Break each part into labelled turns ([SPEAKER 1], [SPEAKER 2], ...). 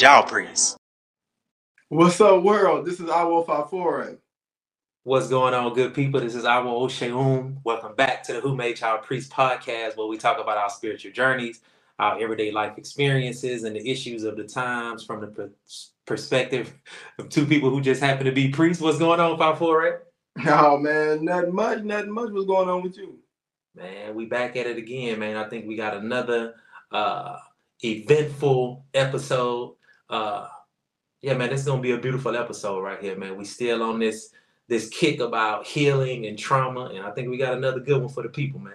[SPEAKER 1] y'all priests?
[SPEAKER 2] What's up, world? This is Awo Fafore.
[SPEAKER 3] What's going on, good people? This is Awo Oseun. Welcome back to the Who Made Child Priest podcast, where we talk about our spiritual journeys, our everyday life experiences, and the issues of the times from the per- perspective of two people who just happen to be priests. What's going on, Fafore?
[SPEAKER 2] Oh man, nothing much, nothing much. What's going on with you?
[SPEAKER 3] Man, we back at it again, man. I think we got another uh eventful episode. Uh yeah, man, this is gonna be a beautiful episode right here, man. We still on this this kick about healing and trauma, and I think we got another good one for the people, man.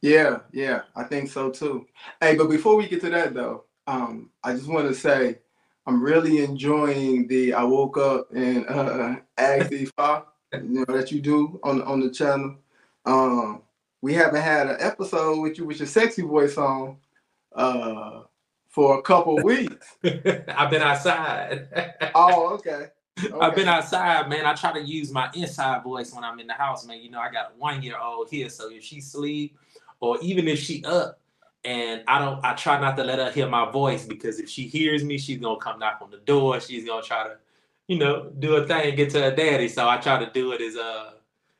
[SPEAKER 2] Yeah, yeah, I think so too. Hey, but before we get to that though, um, I just want to say I'm really enjoying the I woke up and uh asked Ifa, you know, that you do on on the channel. Um, we haven't had an episode with you with your sexy voice on uh for a couple weeks.
[SPEAKER 3] I've been outside.
[SPEAKER 2] Oh, okay.
[SPEAKER 3] I've been outside, man. I try to use my inside voice when I'm in the house, man. You know, I got a one year old here, so if she sleep or even if she up and I don't I try not to let her hear my voice because if she hears me, she's gonna come knock on the door. She's gonna try to, you know, do a thing, get to her daddy. So I try to do it as uh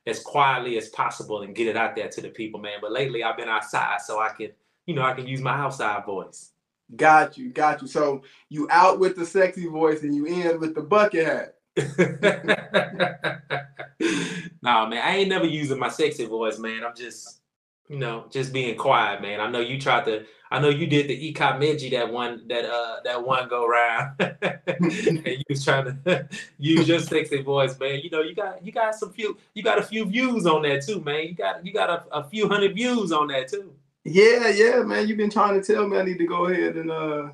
[SPEAKER 3] as quietly as possible and get it out there to the people, man. But lately I've been outside so I can, you know, I can use my outside voice.
[SPEAKER 2] Got you, got you. So you out with the sexy voice and you in with the bucket hat.
[SPEAKER 3] nah, man, I ain't never using my sexy voice, man. I'm just, you know, just being quiet, man. I know you tried to. I know you did the Ika Meji that one that uh that one go round, and you was trying to use your sexy voice, man. You know, you got you got some few you got a few views on that too, man. You got you got a, a few hundred views on that too.
[SPEAKER 2] Yeah, yeah, man. You've been trying to tell me I need to go ahead and uh,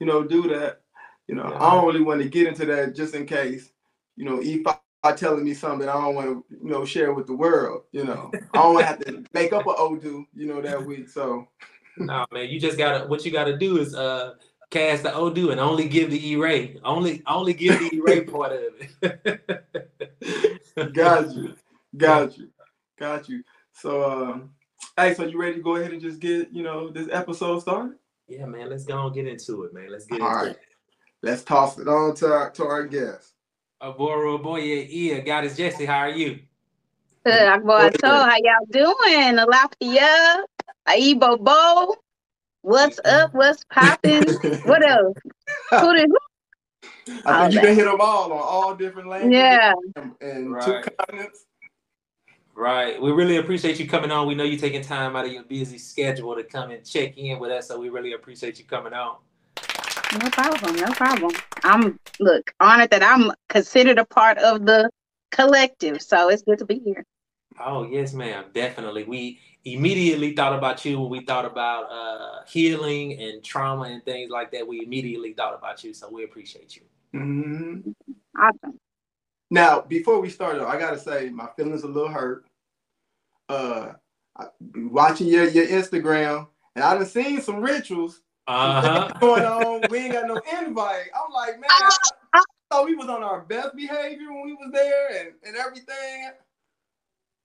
[SPEAKER 2] you know, do that. You know, I don't really want to get into that just in case, you know, if I telling me something I don't want to, you know, share with the world. You know, I don't want to have to make up an Odu, you know, that week. So
[SPEAKER 3] No, man, you just gotta what you gotta do is uh cast the Odu and only give the Ire. Only only give the Ire part of it.
[SPEAKER 2] got you, got you, got you. So, um, hey, so you ready to go ahead and just get, you know, this episode started?
[SPEAKER 3] Yeah, man, let's go and get into it, man. Let's get
[SPEAKER 2] All
[SPEAKER 3] into
[SPEAKER 2] right.
[SPEAKER 3] it.
[SPEAKER 2] Let's toss it on to our, to our guest.
[SPEAKER 3] Aboro boy, yeah, Goddess Jessi, how are you?
[SPEAKER 4] Good. Akbar Toe, how y'all doing? Alafia, Aibo Bo. What's mm-hmm. up? What's popping? What else? Who did who?
[SPEAKER 2] I
[SPEAKER 4] All
[SPEAKER 2] think you
[SPEAKER 4] that.
[SPEAKER 2] can hit them all on all different languages
[SPEAKER 4] Yeah.
[SPEAKER 2] and, and two
[SPEAKER 3] Right.
[SPEAKER 2] continents.
[SPEAKER 3] Right. We really appreciate you coming on. We know you're taking time out of your busy schedule to come and check in with us, so we really appreciate you coming on.
[SPEAKER 4] No problem. No problem. I'm look honored that I'm considered a part of the collective. So it's good to be here.
[SPEAKER 3] Oh yes, ma'am. Definitely. We immediately thought about you when we thought about uh, healing and trauma and things like that. We immediately thought about you, so we appreciate you.
[SPEAKER 2] hmm
[SPEAKER 4] Awesome.
[SPEAKER 2] Now, before we start, though, I gotta say my feelings a little hurt. Uh, I, watching your your Instagram, and I done seen some rituals
[SPEAKER 3] Uh huh.
[SPEAKER 2] going on. We ain't got no invite. I'm like, man, I, I thought we was on our best behavior when we was there and, and everything.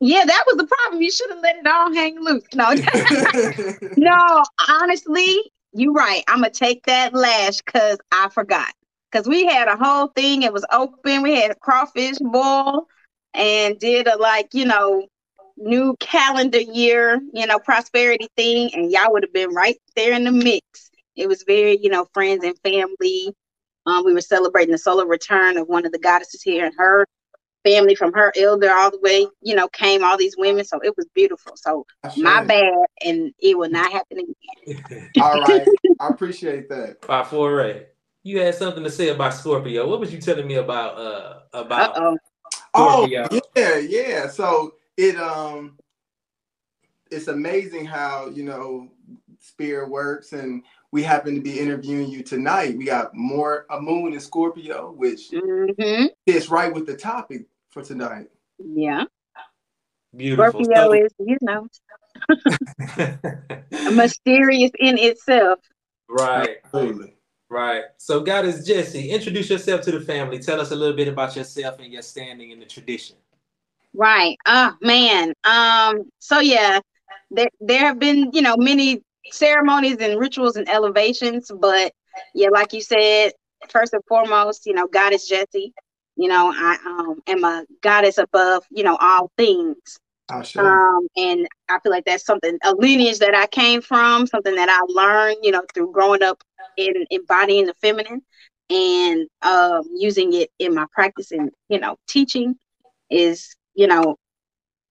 [SPEAKER 4] Yeah, that was the problem. You should have let it all hang loose. No, no, honestly, you're right. I'm gonna take that lash because I forgot. Because we had a whole thing, it was open. We had a crawfish boil and did a like, you know, new calendar year, you know, prosperity thing, and y'all would have been right there in the mix. It was very, you know, friends and family. Um, we were celebrating the solar return of one of the goddesses here, and her family from her elder all the way, you know, came all these women. So it was beautiful. So my bad, and it will not happen again.
[SPEAKER 2] All right, I appreciate that.
[SPEAKER 3] Fafore. You had something to say about Scorpio. What was you telling me about uh about
[SPEAKER 4] oh.
[SPEAKER 2] Oh
[SPEAKER 3] Scorpio?
[SPEAKER 2] yeah, yeah. So it um it's amazing how you know spirit works and we happen to be interviewing you tonight we got more a moon in scorpio which
[SPEAKER 4] hmm
[SPEAKER 2] fits right with the topic for tonight
[SPEAKER 4] Yeah.
[SPEAKER 3] Beautiful.
[SPEAKER 4] Scorpio
[SPEAKER 3] So-
[SPEAKER 4] is, you know, mysterious in itself.
[SPEAKER 3] right.
[SPEAKER 2] absolutely
[SPEAKER 3] Right. So, Goddess Jessi, introduce yourself to the family. Tell us a little bit about yourself and your standing in the tradition.
[SPEAKER 4] Right. Oh man. Um, so yeah, there there have been, you know, many ceremonies and rituals and elevations, but yeah, like you said, first and foremost, you know, goddess Jessi. you know, I um am a goddess above, you know, all things. Um, and I feel like that's something a lineage that I came from, something that I learned, you know, through growing up in embodying the feminine and um using it in my practice and you know teaching is you know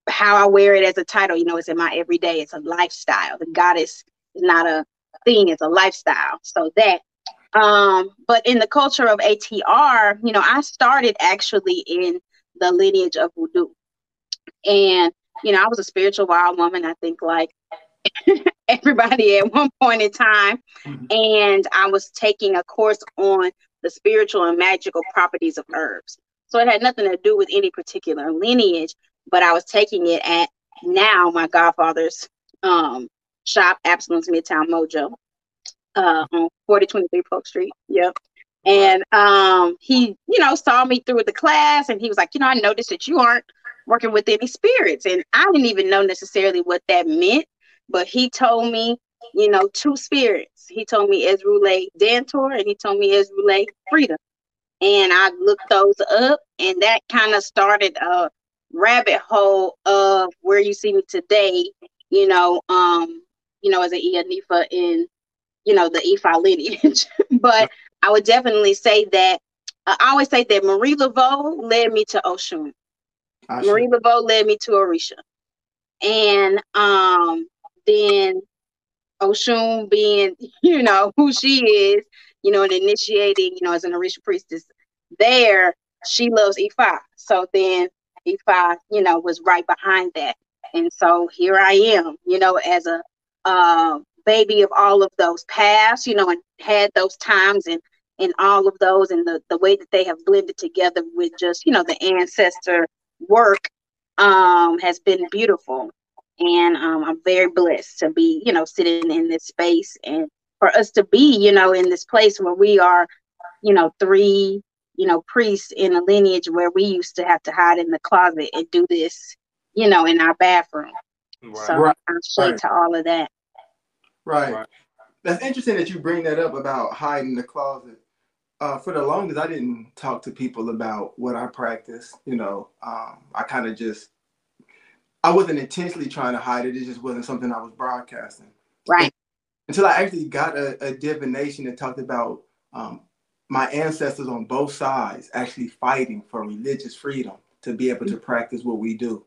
[SPEAKER 4] how I wear it as a title. You know, it's in my everyday. It's a lifestyle. The goddess is not a thing; it's a lifestyle. So that. Um, but in the culture of ATR, you know, I started actually in the lineage of voodoo, and you know, I was a spiritual wild woman. I think like everybody at one point in time,
[SPEAKER 2] Mhm.
[SPEAKER 4] and I was taking a course on the spiritual and magical properties of herbs. So it had nothing to do with any particular lineage, but I was taking it at now my godfather's um, shop, Absalom's Midtown Mojo, uh, on 4023 Polk Street. Yep. And um, he, you know, saw me through the class and he was like, you know, I noticed that you aren't working with any spirits. And I didn't even know necessarily what that meant, but he told me, you know, two spirits. He told me Erzulie Dantor and he told me Erzulie Freda and I looked those up, and that kind of started a rabbit hole of where you see me today. You know, um, you know, as an Iyanifa in, you know, the Ifa lineage. but I would definitely say that I always say that Marie Laveau led me to Oshun. Marie Laveau led me to Orisha, and um, then Oshun being, you know, who she is, you know, and initiating, you know, as an Orisha priestess there, she loves Ifa. So then Ifa, you know, was right behind that. And so here I am, you know, as a uh, baby of all of those paths, you know, and had those times and and all of those and the, the way that they have blended together with just, you know, the ancestor work um, has been beautiful. And um, I'm very blessed to be, you know, sitting in this space and for us to be, you know, in this place where we are, you know, three, you know, priests in a lineage where we used to have to hide in the closet and do this, you know, in our bathroom.
[SPEAKER 3] Right.
[SPEAKER 4] So
[SPEAKER 2] Right,
[SPEAKER 4] I'm straight
[SPEAKER 2] right.
[SPEAKER 4] to all of that.
[SPEAKER 2] Right.
[SPEAKER 3] Right.
[SPEAKER 2] That's interesting that you bring that up about hiding the closet. Uh, for the longest, I didn't talk to people about what I practice. You know, um, I kind of just, I wasn't intentionally trying to hide it. It just wasn't something I was broadcasting
[SPEAKER 4] Right.
[SPEAKER 2] until I actually got a, a divination that talked about um, my ancestors on both sides actually fighting for religious freedom to be able to practice what we do.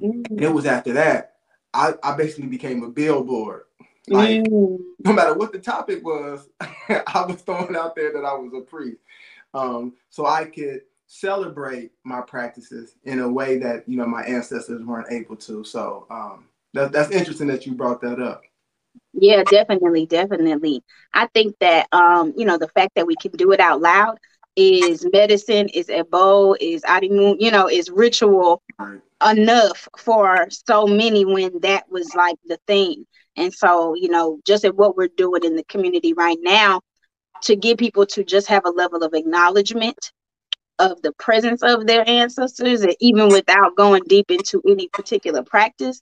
[SPEAKER 4] Mm.
[SPEAKER 2] And it was after that, I, I basically became a billboard. Like,
[SPEAKER 4] Mm.
[SPEAKER 2] no matter what the topic was, I was throwing out there that I was a priest. Um, so I could celebrate my practices in a way that you know my ancestors weren't able to. So um, that, that's interesting that you brought that up.
[SPEAKER 4] Yeah, definitely, definitely. I think that um, you know, the fact that we can do it out loud is medicine, is ebo, is adimu, you know, is ritual
[SPEAKER 2] Right.
[SPEAKER 4] enough for so many when that was like the thing. And so, you know, just at what we're doing in the community right now to get people to just have a level of acknowledgement of the presence of their ancestors, and even without going deep into any particular practice,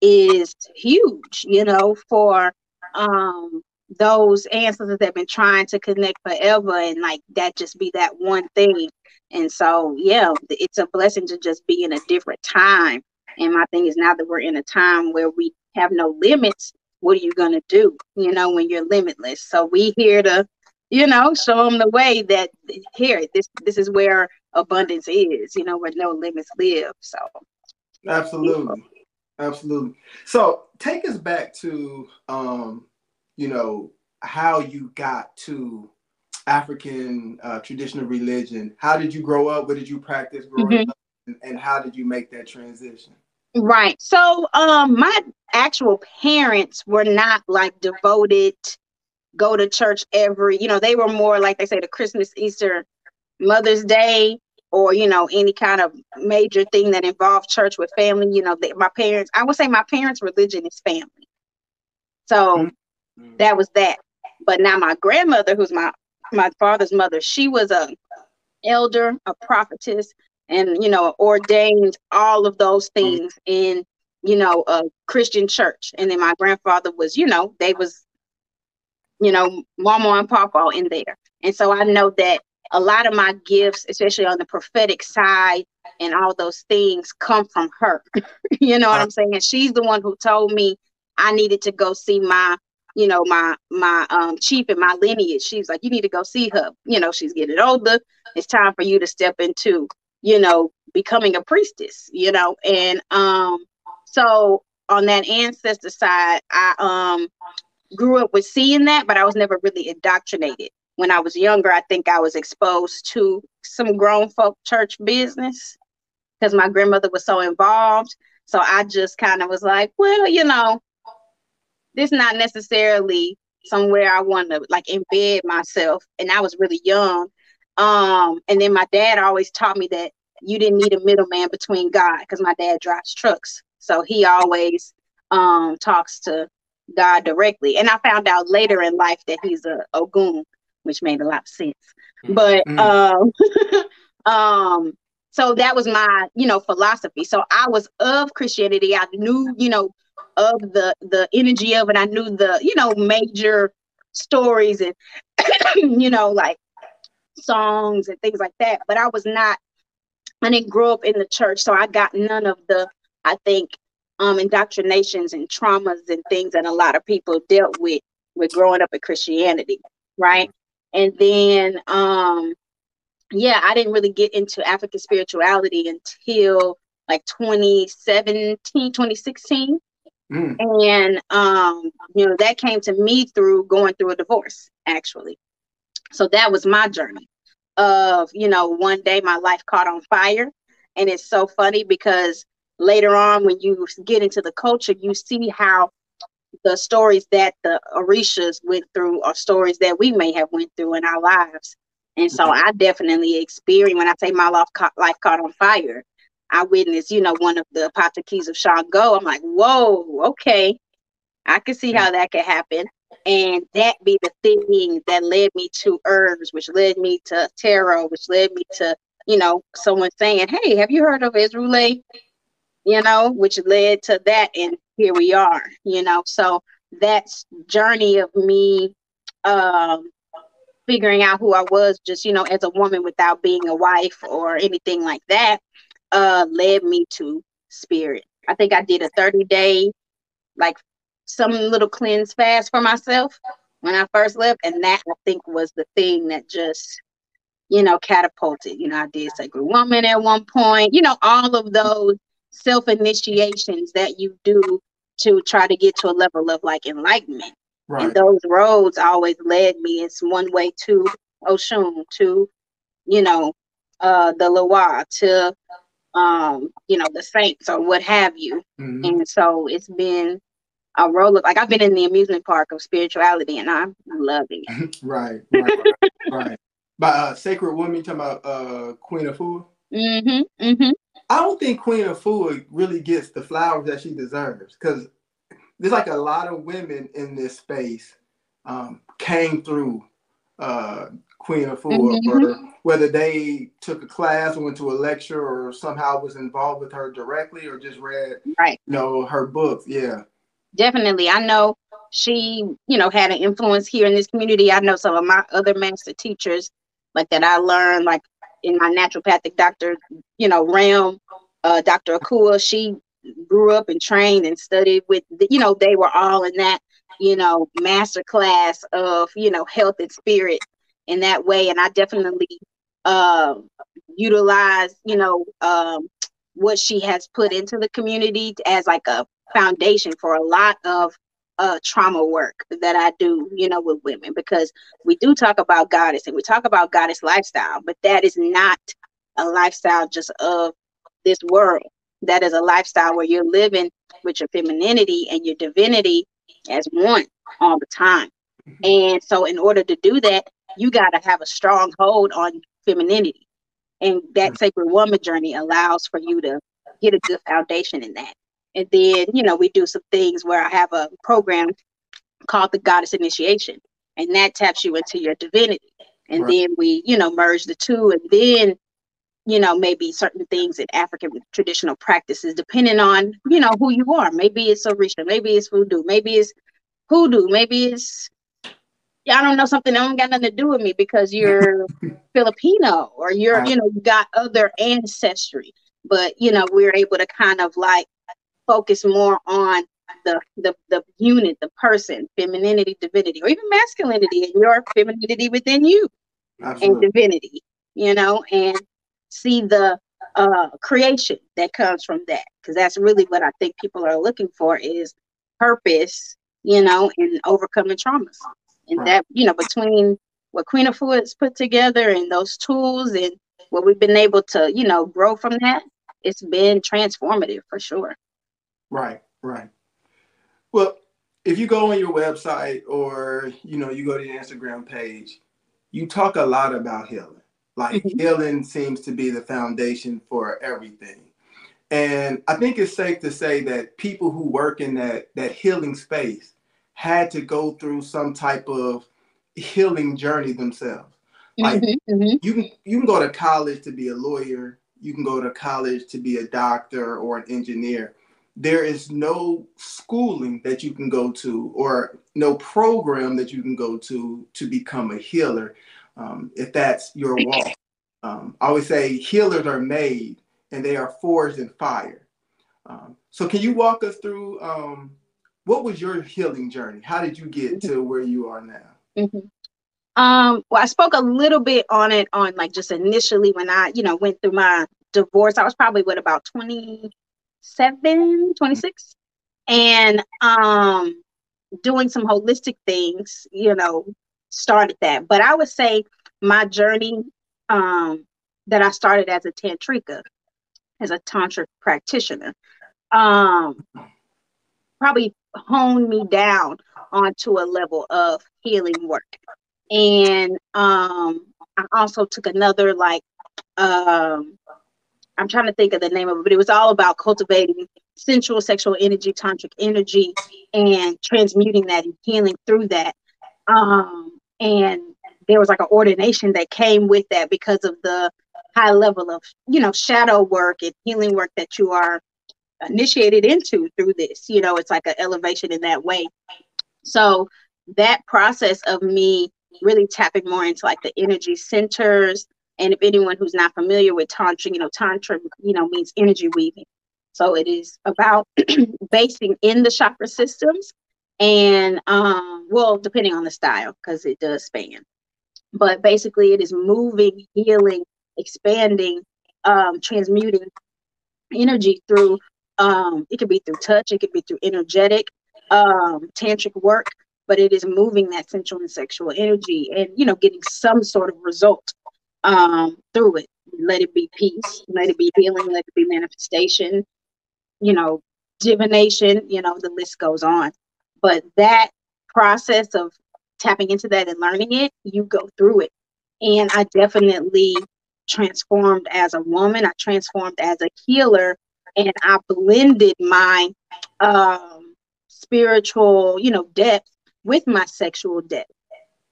[SPEAKER 4] is huge, you know, for um those ancestors that have been trying to connect forever and like that just be that one thing. And so yeah, it's a blessing to just be in a different time. And my thing is now that we're in a time where we have no limits, what are you gonna do? You know, when you're limitless. So we here to, you know, show them the way that here, this this is where abundance is, you know, where no limits live. So
[SPEAKER 2] Absolutely. Absolutely. So take us back to um, you know, how you got to African uh, traditional religion. How did you grow up? What did you practice growing
[SPEAKER 4] Mhm.
[SPEAKER 2] up? And, and how did you make that transition?
[SPEAKER 4] Right. So um my actual parents were not like devoted go to church every, you know, they were more like they say the Christmas, Easter, Mother's Day or you know any kind of major thing that involved church with family, you know, they, my parents, I would say my parents' religion is family. So
[SPEAKER 2] Mhm.
[SPEAKER 4] that was that. But now my grandmother who's my my father's mother, she was a elder, a prophetess, and you know, ordained all of those things in you know a Christian church. And then my grandfather was, you know, they was, you know, mama and papa in there. And so I know that a lot of my gifts, especially on the prophetic side and all those things, come from her. you know what I'm saying? She's the one who told me I needed to go see my you know my my um chief and my lineage she's like you need to go see her you know she's getting older it's time for you to step into you know becoming a priestess you know and um so on that ancestor side i um grew up with seeing that but i was never really indoctrinated when i was younger i think i was exposed to some grown folk church business because my grandmother was so involved so i just kind of was like well you know this not necessarily somewhere I want to like embed myself. And I was really young. Um, and then my dad always taught me that you didn't need a middleman between God because my dad drives trucks. So he always um talks to God directly. And I found out later in life that he's a Ogun, which made a lot of sense. But
[SPEAKER 2] Mm.
[SPEAKER 4] um um so that was my you know philosophy so i was of christianity i knew you know of the the energy of it i knew the you know major stories and you know like songs and things like that but i was not i didn't grow up in the church so i got none of the i think um indoctrinations and traumas and things that a lot of people dealt with with growing up in christianity right? And then um yeah i didn't really get into african spirituality until like 2017 2016
[SPEAKER 2] Mm.
[SPEAKER 4] and um you know that came to me through going through a divorce actually. So that was my journey of you know one day my life caught on fire and it's so funny because later on when you get into the culture you see how the stories that the orishas went through are stories that we may have went through in our lives and so mm-hmm. i definitely experienced when i say my life caught, life caught on fire I witnessed, you know, one of the Patakis of Shango. I'm like, whoa, okay. I can see mm-hmm. how that could happen. And that be the thing that led me to herbs, which led me to tarot, which led me to, you know, someone saying, Hey, have you heard of Israel? You know, which led to that. And here we are, you know. So that's journey of me um figuring out who I was just, you know, as a woman without being a wife or anything like that uh led me to spirit. I think I did a 30 day like some little cleanse fast for myself when I first left and that I think was the thing that just you know catapulted. You know, I did sacred woman at one point. You know, all of those self initiations that you do to try to get to a level of like enlightenment.
[SPEAKER 2] Right.
[SPEAKER 4] And those roads always led me. It's one way to Oshun, to you know, uh the Loa, to um, you know, the saints or what have you.
[SPEAKER 2] Mhm.
[SPEAKER 4] And so it's been a roller like I've been in the amusement park of spirituality and I'm loving it.
[SPEAKER 2] Right. Right. Right. right. By uh, sacred woman, talking about uh, Queen Afua?
[SPEAKER 4] Mm-hmm. Mm-hmm.
[SPEAKER 2] I don't think Queen Afua really gets the flowers that she deserves because there's like a lot of women in this space um, came through uh, Queen Afua,
[SPEAKER 4] Mhm.
[SPEAKER 2] or whether they took a class or went to a lecture or somehow was involved with her directly or just read,
[SPEAKER 4] Right.
[SPEAKER 2] you know, her books. Yeah.
[SPEAKER 4] Definitely. I know she, you know, had an influence here in this community. I know some of my other master teachers like that I learned like in my naturopathic doctor, you know, realm, uh, Dr. Akua, she grew up and trained and studied with, the, you know, they were all in that, you know, master class of, you know, health and spirit in that way. And I definitely uh, utilize, you know, um, what she has put into the community as like a foundation for a lot of uh, trauma work that I do, you know, with women because we do talk about goddess and we talk about goddess lifestyle, but that is not a lifestyle just of this world. That is a lifestyle where you're living with your femininity and your divinity as one all the time. Mm-hmm. And so, in order to do that, you got to have a strong hold on femininity. And that sacred woman journey allows for you to get a good foundation in that. And then, you know, we do some things where I have a program called the Goddess Initiation, and that taps you into your divinity. And right. then we, you know, merge the two, and then, you know, maybe certain things in African traditional practices, depending on, you know, who you are. Maybe it's Orisha, maybe it's voodoo, maybe it's hoodoo, maybe it's I don't know something that don't got nothing to do with me because you're Filipino or you're, you know, you got other ancestry. But you know, we're able to kind of like focus more on the the the unit, the person, femininity, divinity, or even masculinity and your femininity within you Absolutely. and divinity, you know, and see the uh creation that comes from that. Because that's really what I think people are looking for is purpose, you know, and overcoming traumas. And right. that, you know, between what Queen Afua has put together and those tools and what we've been able to, you know, grow from that, it's been transformative for sure.
[SPEAKER 2] Right, right. Well, if you go on your website or you know you go to your Instagram page, you talk a lot about healing. Like mm-hmm. healing seems to be the foundation for everything. And I think it's safe to say that people who work in that that healing space had to go through some type of healing journey themselves. Like mm-hmm, mm-hmm. you can you can go to college to be a lawyer, you can go to college to be a doctor or an engineer, there is no schooling that you can go to or no program that you can go to to become a healer um, if that's your walk. Um, i always say healers are made and they are forged in fire. Um, so can you walk us through um, what was your healing journey? How did you get to where you are now?
[SPEAKER 4] Mm-hmm. um, well i spoke a little bit on it on like just initially when i you know went through my divorce. I was probably what about 20 27, 26. And um, doing some holistic things, you know, started that. But I would say my journey um, that I started as a tantrika, as a tantra practitioner, um, probably honed me down onto a level of healing work. And um, I also took another like um, I'm trying to think of the name of it, but it was all about cultivating sensual sexual energy, tantric energy, and transmuting that and healing through that. Um, and there was like an ordination that came with that because of the high level of, you know, shadow work and healing work that you are initiated into through this. You know, it's like an elevation in that way. So that process of me really tapping more into like the energy centers and if anyone who's not familiar with Tantra, you know, Tantra, you know, means energy weaving. So it is about basing in the chakra systems and, um, well, depending on the style, because it does span. But basically, it is moving, healing, expanding, um, transmuting energy through, um, it could be through touch, it could be through energetic, um, tantric work, but it is moving that sensual and sexual energy and, you know, getting some sort of result um, through it. Let it be peace, let it be healing, let it be manifestation, you know, divination, you know, the list goes on. But that process of tapping into that and learning it, you go through it. And I definitely transformed as a woman, I transformed as a healer, and I blended my um, spiritual, you know, depth with my sexual depth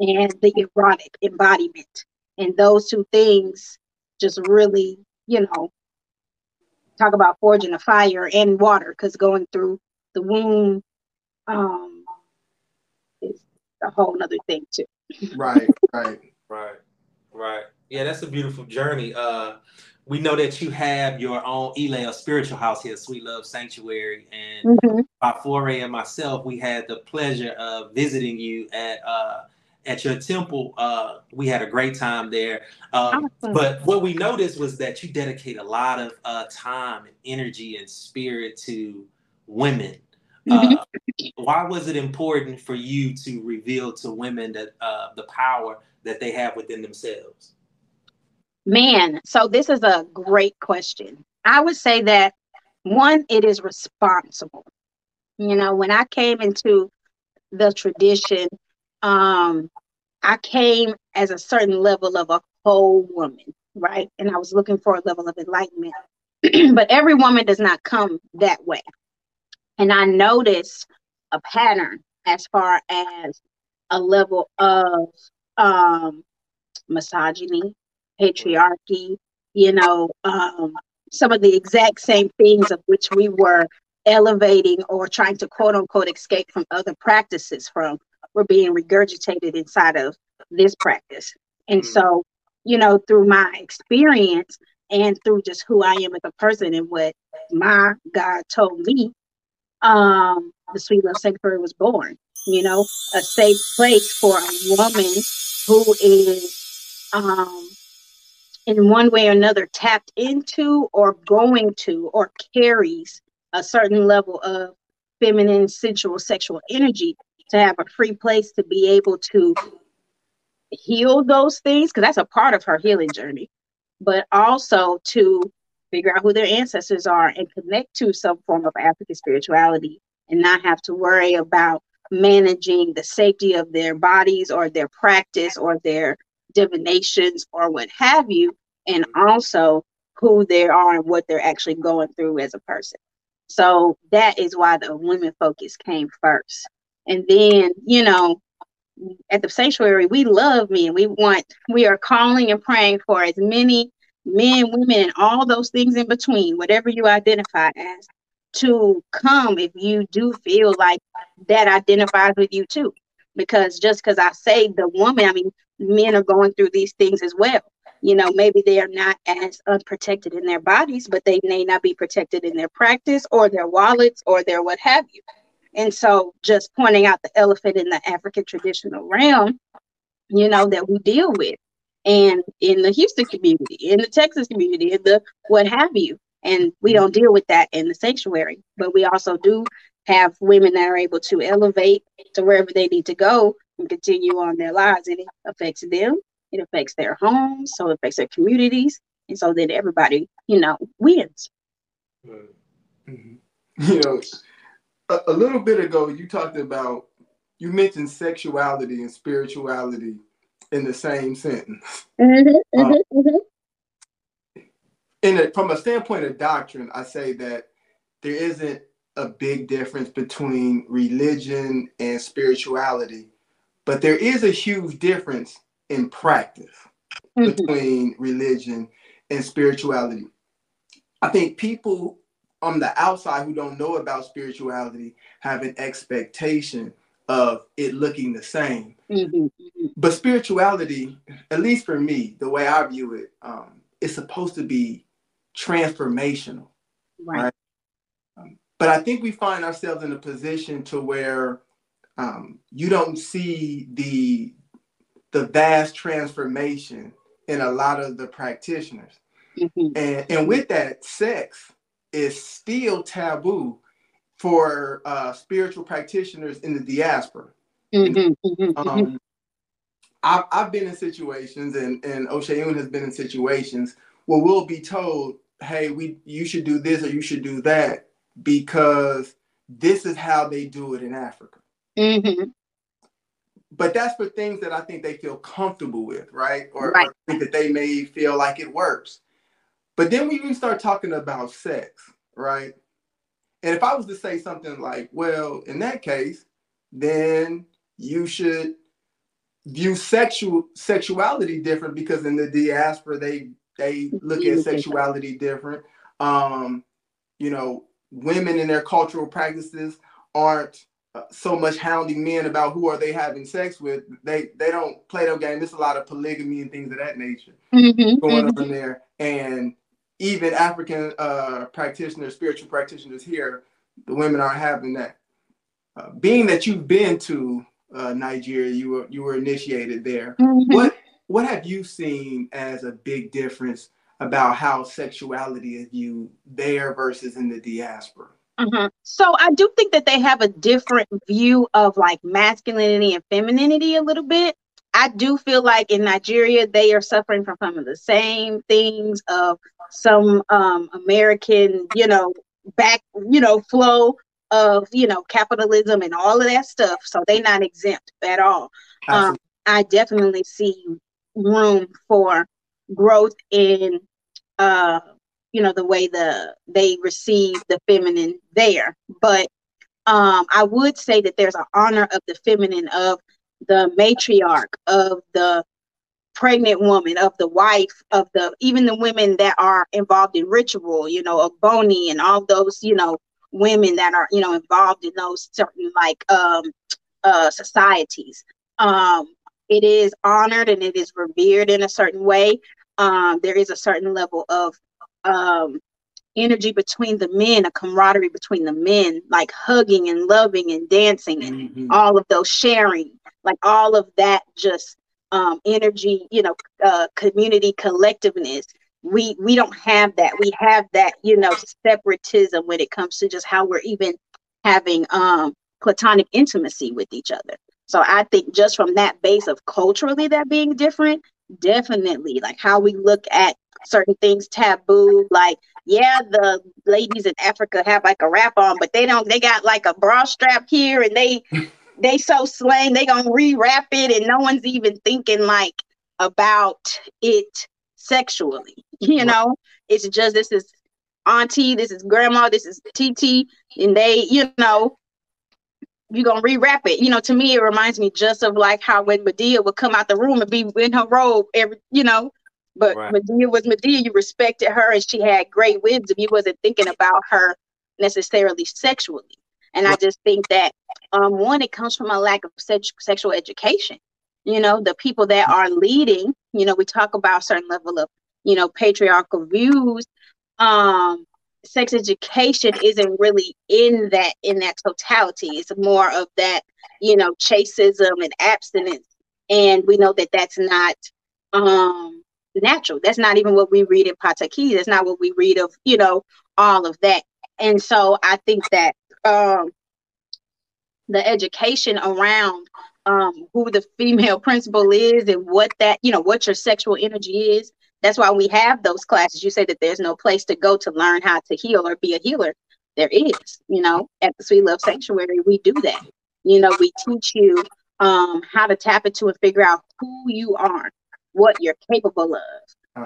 [SPEAKER 4] and the erotic embodiment and those two things just really you know talk about forging a fire and water because going through the womb um is a whole nother thing too
[SPEAKER 2] right right
[SPEAKER 3] right right yeah that's a beautiful journey uh we know that you have your own Elea spiritual house here, Sweet Love Sanctuary. And mm-hmm. Fafore and myself, we had the pleasure of visiting you at uh, at your temple. Uh, we had a great time there. Um, awesome. But what we noticed was that you dedicate a lot of uh, time and energy and spirit to women. Mm-hmm. Uh, why was it important for you to reveal to women that uh, the power that they have within themselves?
[SPEAKER 4] Man, so this is a great question. I would say that one, it is responsible. You know, when I came into the tradition, um, I came as a certain level of a whole woman, right? And I was looking for a level of enlightenment. but every woman does not come that way. And I noticed a pattern as far as a level of um, misogyny, patriarchy, you know, um, some of the exact same things of which we were elevating or trying to quote unquote escape from other practices from were being regurgitated inside of this practice. And mm. so, you know, through my experience and through just who I am as a person and what my God told me, um, the Sweet Love Sanctuary was born. You know, a safe place for a woman who is um, in one way or another tapped into or going to or carries a certain level of feminine, sensual, sexual energy to have a free place to be able to heal those things because that's a part of her healing journey, but also to figure out who their ancestors are and connect to some form of African spirituality and not have to worry about managing the safety of their bodies or their practice or their divinations or what have you, and also who they are and what they're actually going through as a person. So that is why the women focus came first. And then, you know, at the sanctuary, we love men. We want, we are calling and praying for as many men, women, and all those things in between, whatever you identify as, to come if you do feel like that identifies with you too. Because just because I say the woman, I mean, men are going through these things as well. You know, maybe they are not as unprotected in their bodies, but they may not be protected in their practice or their wallets or their what have you. And so, just pointing out the elephant in the African traditional realm, you know, that we deal with, and in the Houston community, in the Texas community, in the what have you. And we don't deal with that in the sanctuary, but we also do have women that are able to elevate to wherever they need to go and continue on their lives. And it affects them, it affects their homes, so it affects their communities. And so then everybody, you know, wins.
[SPEAKER 2] Mm-hmm. a, a little bit ago, you talked about, you mentioned sexuality and spirituality in the same sentence. Mm-hmm, um, mm-hmm, in a, from a standpoint of doctrine, I say that there isn't a big difference between religion and spirituality, but there is a huge difference in practice mm-hmm. between religion and spirituality. I think people on the outside who don't know about spirituality have an expectation of it looking the same. Mm-hmm. But spirituality, at least for me, the way I view it, um, it's supposed to be transformational, right? right? Um, but I think we find ourselves in a position to where um, you don't see the the vast transformation in a lot of the practitioners. Mm-hmm. And, and with that, sex is still taboo for uh, spiritual practitioners in the diaspora. Mm-hmm, mm-hmm, mm-hmm. um, I've, I've been in situations, and and Oseun has been in situations where we'll be told, "Hey, we you should do this or you should do that because this is how they do it in Africa." Mm-hmm. But that's for things that I think they feel comfortable with, right? Or, right. or think that they may feel like it works. But then we start talking about sex, right? And if I was to say something like, well, in that case, then you should view sexual sexuality different because in the diaspora they they look at sexuality different. Um, you know, women in their cultural practices aren't uh, so much hounding men about who are they having sex with. They they don't play that game. There's a lot of polygamy and things of that nature mm-hmm, going mm-hmm. on there. And even African uh, practitioners, spiritual practitioners here, the women aren't having that. Uh, being that you've been to uh, Nigeria, you were you were initiated there. Mm-hmm. What what have you seen as a big difference about how sexuality is viewed there versus in the diaspora?
[SPEAKER 4] Mm-hmm. So I do think that they have a different view of like masculinity and femininity a little bit. I do feel like in Nigeria they are suffering from some of the same things of some um, American, you know, back, you know, flow of you know capitalism and all of that stuff. So they not exempt at all. Um, I definitely see room for growth in uh you know the way the they receive the feminine there but um i would say that there's an honor of the feminine of the matriarch of the pregnant woman of the wife of the even the women that are involved in ritual you know Ogboni and all those you know women that are you know involved in those certain like um uh societies um it is honored and it is revered in a certain way um there is a certain level of um energy between the men a camaraderie between the men like hugging and loving and dancing and
[SPEAKER 2] Mhm.
[SPEAKER 4] all of those sharing like all of that just um energy you know uh community collectiveness we we don't have that. We have that you know separatism when it comes to just how we're even having um platonic intimacy with each other. So i think just from that base of culturally that being different definitely like how we look at certain things taboo like yeah the ladies in africa have like a wrap on but they don't they got like a bra strap here and they they so slang they gonna rewrap it and no one's even thinking like about it sexually you
[SPEAKER 2] Right.
[SPEAKER 4] know? It's just this is auntie this is grandma this is tt and they you know you're gonna rewrap it. You know to me it reminds me just of like how when Madea would come out the room and be in her robe every you know? But
[SPEAKER 3] Right.
[SPEAKER 4] Madea was Madea you respected her and she had great wisdom. You wasn't thinking about her necessarily sexually and i just think that um one it comes from a lack of sex- sexual education. You know the people that are leading you know we talk about a certain level of you know patriarchal views um sex education isn't really in that in that totality. It's more of that you know chaseism and abstinence. And we know that that's not um natural. That's not even what we read in pataki. That's not what we read of you know all of that. And so i think that um the education around um who the female principle is and what that you know what your sexual energy is. That's why we have those classes. You say that there's no place to go to learn how to heal or be a healer. There is you know at the sweet love sanctuary we do that. You know we teach you um how to tap into and figure out who you are what you're capable of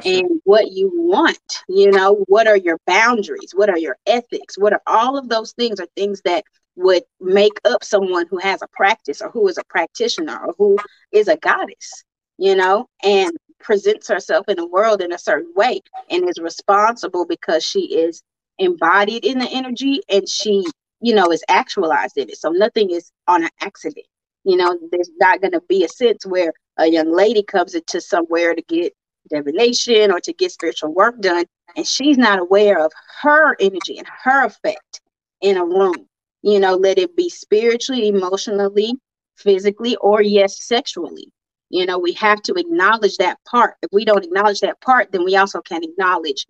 [SPEAKER 4] And what you want you know what are your boundaries? What are your ethics? What are all of those things are things that would make up someone who has a practice or who is a practitioner or who is a goddess you know and presents herself in the world in a certain way and is responsible because she is embodied in the energy and she you know is actualized in it. So nothing is on an accident. You know there's not going to be a sense where a young lady comes into somewhere to get divination or to get spiritual work done and she's not aware of her energy and her effect in a room. You know let it be spiritually emotionally physically or yes sexually. You know we have to acknowledge that part. If we don't acknowledge that part then we also can't acknowledge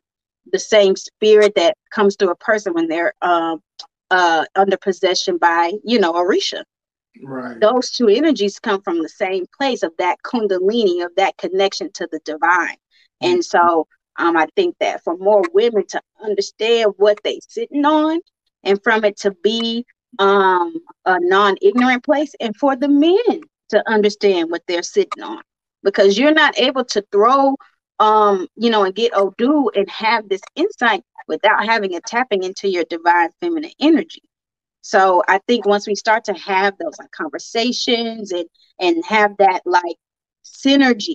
[SPEAKER 4] the same spirit that comes to a person when they're um uh under possession by you know orisha
[SPEAKER 2] Right.
[SPEAKER 4] those two energies come from the same place of that kundalini of that connection to the divine. And so um, i think that for more women to understand what they're sitting on and from it to be um, a non-ignorant place and for the men to understand what they're sitting on. Because you're not able to throw um you know and get odu and have this insight without having a tapping into your divine feminine energy so I think once we start to have those like conversations and and have that like synergy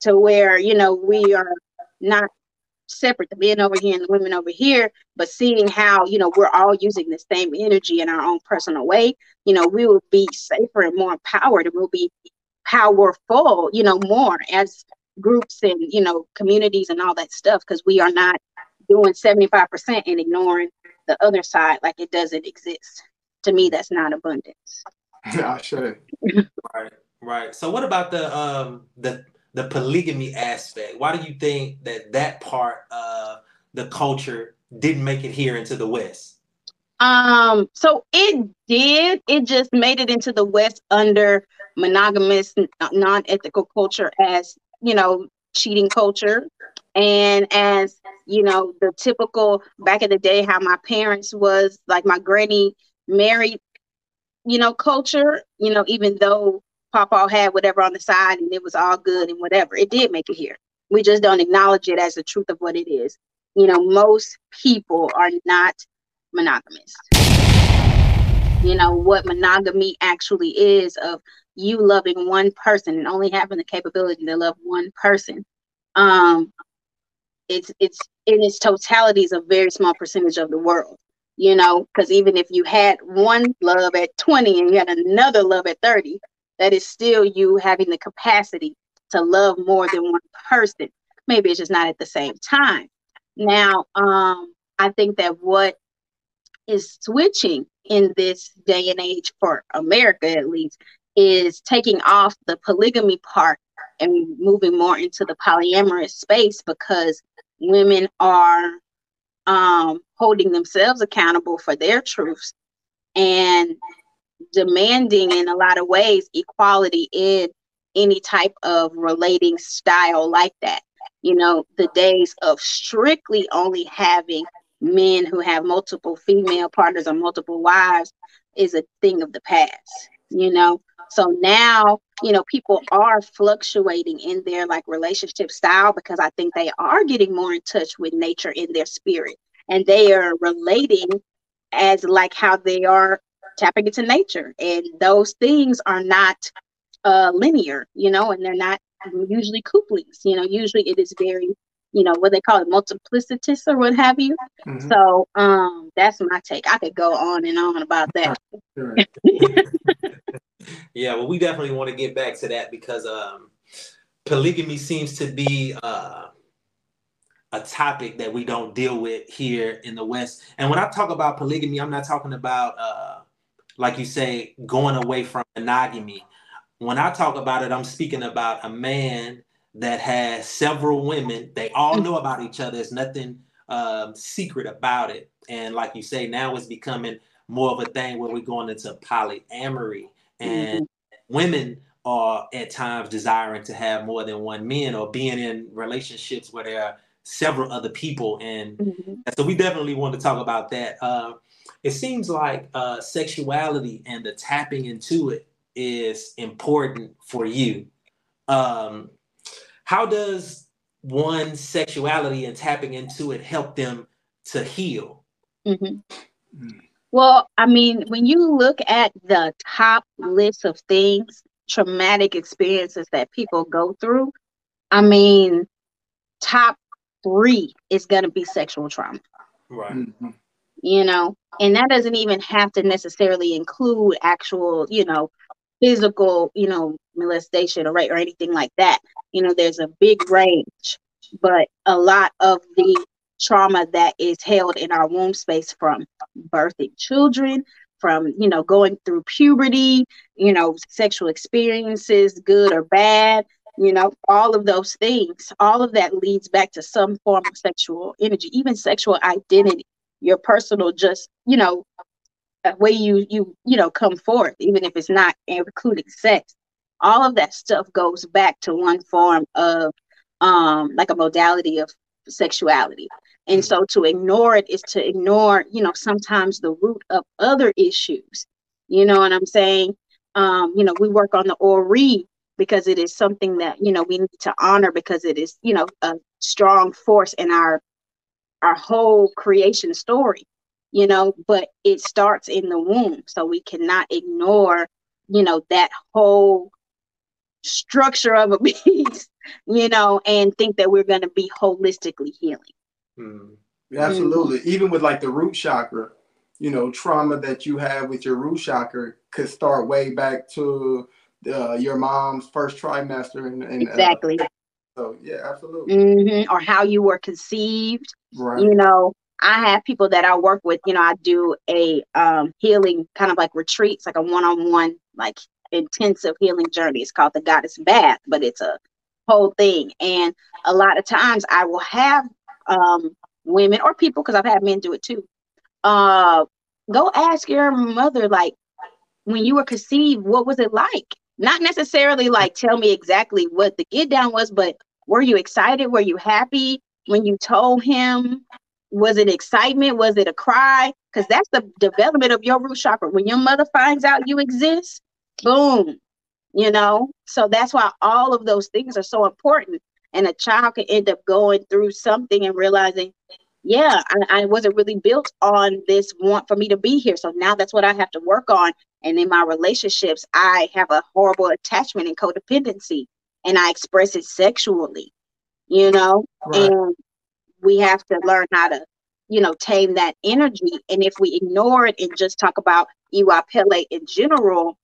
[SPEAKER 4] to where you know we are not separate, the men over here and the women over here, but seeing how you know we're all using the same energy in our own personal way, you know, we will be safer and more empowered, and we'll be powerful, you know, more as groups and you know communities and all that stuff because we are not doing 75% and ignoring the other side like it doesn't exist. To me, that's not abundance.
[SPEAKER 2] I should.
[SPEAKER 3] Right, right. So what about the um the the polygamy aspect? Why do you think that that part of the culture didn't make it here into the West?
[SPEAKER 4] Um, so it did. It just made it into the West under monogamous, non-ethical culture as you know, cheating culture. And as you know, the typical back in the day, how my parents was like my granny married, you know, culture, you know, even though Papa had whatever on the side and it was all good and whatever, it did make it here. We just don't acknowledge it as the truth of what it is. You know, most people are not monogamous. You know, what monogamy actually is of you loving one person and only having the capability to love one person. Um, it's it's in its totality is a very small percentage of the world you know? Because even if you had one love at 20 and you had another love at 30 that is still you having the capacity to love more than one person. Maybe it's just not at the same time. Now um i think that what is switching in this day and age for america at least is taking off the polygamy part and moving more into the polyamorous space because women are um, holding themselves accountable for their truths and demanding in a lot of ways equality in any type of relating style like that. You know, the days of strictly only having men who have multiple female partners or multiple wives is a thing of the past, you know. So now, you know, people are fluctuating in their like relationship style because I think they are getting more in touch with nature in their spirit. And they are relating as like how they are tapping into nature. And those things are not uh linear, you know, and they're not usually couplings, you know, usually it is very you know what they call it multiplicitous or what have you. Mm-hmm. so um that's my take. I could go on and on about that
[SPEAKER 3] yeah, well, we definitely want to get back to that because um, polygamy seems to be uh, a topic that we don't deal with here in the West. And when I talk about polygamy, I'm not talking about, uh, like you say, going away from monogamy. When I talk about it, I'm speaking about a man that has several women. They all know about each other. There's nothing um, secret about it. And like you say, now it's becoming more of a thing where we're going into polyamory and mm-hmm. women are at times desiring to have more than one man or being in relationships where there are several other people and, mm-hmm. so we definitely want to talk about that uh, it seems like uh, sexuality and the tapping into it is important for you um, how does one sexuality and tapping into it help them to heal
[SPEAKER 4] mm-hmm. mm. Well, I mean, when you look at the top list of things, traumatic experiences that people go through, I mean, top three is going to be sexual trauma.
[SPEAKER 3] Right. Mm-hmm.
[SPEAKER 4] You know, and that doesn't even have to necessarily include actual, you know, physical, you know, molestation or right or anything like that. You know, there's a big range, but a lot of the trauma that is held in our womb space from birthing children from you know going through puberty you know sexual experiences good or bad you know all of those things all of that leads back to some form of sexual energy even sexual identity your personal just you know way you you you know come forth even if it's not including sex. All of that stuff goes back to one form of um like a modality of sexuality and so to ignore it is to ignore, you know, sometimes the root of other issues. You know what I'm saying? Um, you know, we work on the Ori because it is something that, you know, we need to honor because it is, you know, a strong force in our our whole creation story, you know, but it starts in the womb. So we cannot ignore, you know, that whole structure of a beast, you know, and think that we're going to be holistically healing.
[SPEAKER 2] Mm. Absolutely. Mm. Even with like the root chakra, you know, trauma that you have with your root chakra could start way back to uh, your mom's first trimester. And, and
[SPEAKER 4] uh, exactly.
[SPEAKER 2] Uh, so yeah, absolutely.
[SPEAKER 4] Mm-hmm. Or how you were conceived. Right. You know, I have people that I work with. You know, I do a um, healing kind of like retreats, like a one-on-one, like intensive healing journey. It's called the Goddess Bath, but it's a whole thing. And a lot of times I will have um, women or people, because I've had men do it too. Uh, go ask your mother, like, when you were conceived, what was it like? Not necessarily like tell me exactly what the get down was, but were you excited? Were you happy? when you told him? Was it excitement? Was it a cry? Because that's the development of your root chakra. When your mother finds out you exist, boom, you know. So that's why all of those things are so important. And a child can end up going through something and realizing, yeah, I, I wasn't really built on this want for me to be here. So now that's what I have to work on. And in my relationships, I have a horrible attachment and codependency, and I express it sexually, you know,
[SPEAKER 2] Right.
[SPEAKER 4] and we have to learn how to, you know, tame that energy. And if we ignore it and just talk about Iwa Pele in general,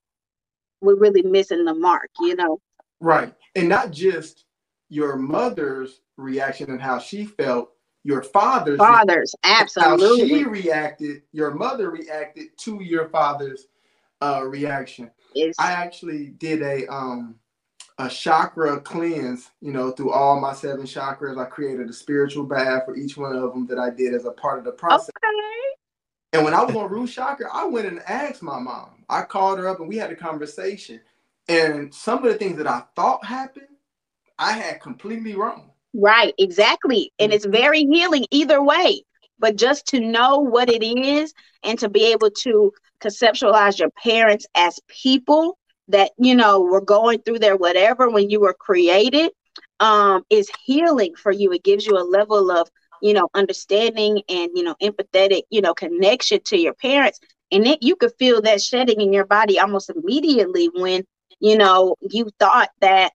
[SPEAKER 4] we're really missing the mark, you know.
[SPEAKER 2] Right. And not just your mother's reaction and how she felt, your father's
[SPEAKER 4] Fathers, absolutely how
[SPEAKER 2] she reacted, your mother reacted to your father's uh, reaction.
[SPEAKER 4] It's,
[SPEAKER 2] I actually did a um a chakra cleanse, you know, through all my seven chakras. I created a spiritual bath for each one of them that I did as a part of the process.
[SPEAKER 4] okay.
[SPEAKER 2] And when I was on root chakra, I went and asked my mom. I called her up and we had a conversation. And some of the things that I thought happened, I had completely wrong.
[SPEAKER 4] Right, exactly. And it's very healing either way. But just to know what it is and to be able to conceptualize your parents as people that, you know, were going through their whatever when you were created um, is healing for you. It gives you a level of, you know, understanding and, you know, empathetic, you know, connection to your parents. And it, you could feel that shedding in your body almost immediately when, you know, you thought that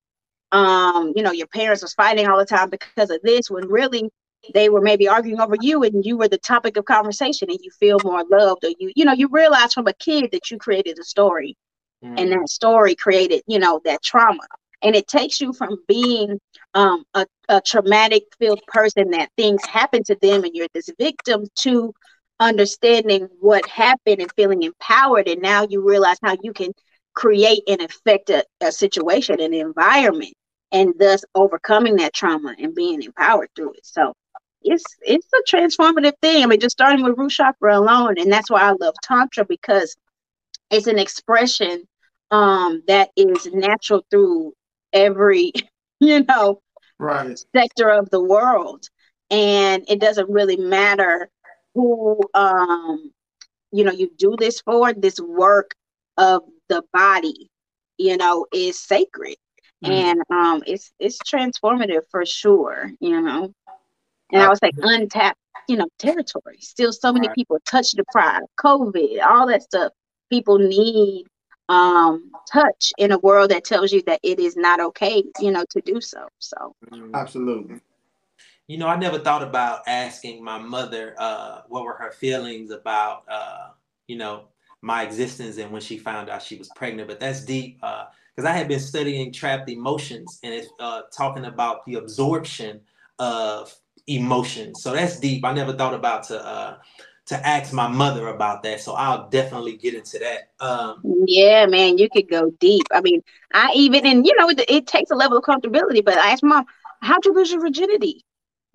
[SPEAKER 4] um, you know, your parents was fighting all the time because of this, when really they were maybe arguing over you and you were the topic of conversation and you feel more loved or you, you know, you realize from a kid that you created a story
[SPEAKER 3] Mm.
[SPEAKER 4] and that story created, you know, that trauma. And it takes you from being um, a, a traumatic filled person that things happen to them and you're this victim to understanding what happened and feeling empowered. And now you realize how you can create and affect a, a situation, an environment, and thus overcoming that trauma and being empowered through it. So it's it's a transformative thing. I mean, just starting with root chakra alone, and that's why I love tantra because it's an expression um, that is natural through every, you know,
[SPEAKER 2] Right.
[SPEAKER 4] sector of the world and it doesn't really matter who um you know you do this for this work of the body you know is sacred
[SPEAKER 2] Mhm.
[SPEAKER 4] and um it's it's transformative for sure you know and i was like untapped you know territory still so many
[SPEAKER 2] Right.
[SPEAKER 4] people touch deprived covid all that stuff people need um touch in a world that tells you that it is not okay you know to do so so
[SPEAKER 3] Mm.
[SPEAKER 2] Absolutely.
[SPEAKER 3] You know, I never thought about asking my mother uh, what were her feelings about, uh, you know, my existence and when she found out she was pregnant. But that's deep because I had been studying trapped emotions and it's uh, talking about the absorption of emotions. So that's deep. I never thought about to uh, to ask my mother about that. So I'll definitely get into that. Um,
[SPEAKER 4] Yeah, man, you could go deep. I mean, I even, and you know, it, it takes a level of comfortability, but I asked mom, how'd you lose your virginity?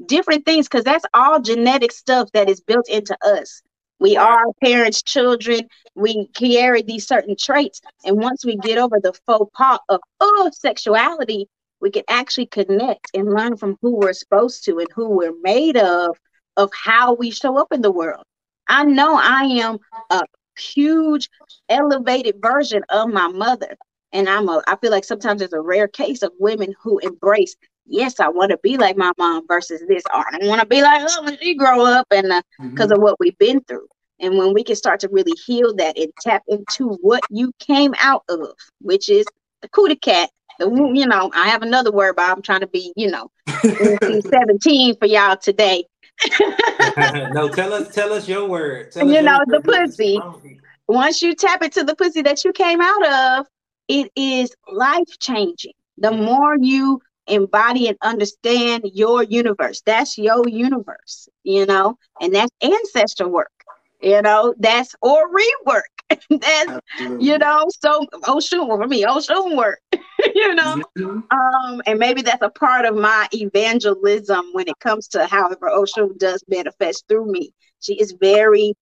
[SPEAKER 4] Different things, because that's all genetic stuff that is built into us. We are parents' children. We carry these certain traits. And once we get over the faux pas of, oh, sexuality, we can actually connect and learn from who we're supposed to and who we're made of, of how we show up in the world. I know I am a huge elevated version of my mother. And I'm a I feel like sometimes there's a rare case of women who embrace, yes, I want to be like my mom versus this, or I don't want to be like her when she grow up and because
[SPEAKER 2] Mhm.
[SPEAKER 4] of what we've been through. And when we can start to really heal that and tap into what you came out of, which is the cootie cat. The, you know, I have another word, but I'm trying to be, you know, 17 for y'all today.
[SPEAKER 3] no, tell us, tell us your word. Tell
[SPEAKER 4] You know, the
[SPEAKER 3] word.
[SPEAKER 4] pussy. once you tap into the pussy that you came out of, it is life changing. The
[SPEAKER 3] Mhm.
[SPEAKER 4] more you embody and understand your universe, that's your universe, you know, and that's ancestor work, you know, that's Ori work. that's,
[SPEAKER 2] Absolutely.
[SPEAKER 4] you know, so Oshun for me, Oshun work, you know.
[SPEAKER 2] Mhm.
[SPEAKER 4] Um, and maybe that's a part of my evangelism when it comes to however Oshun does manifest through me. She is very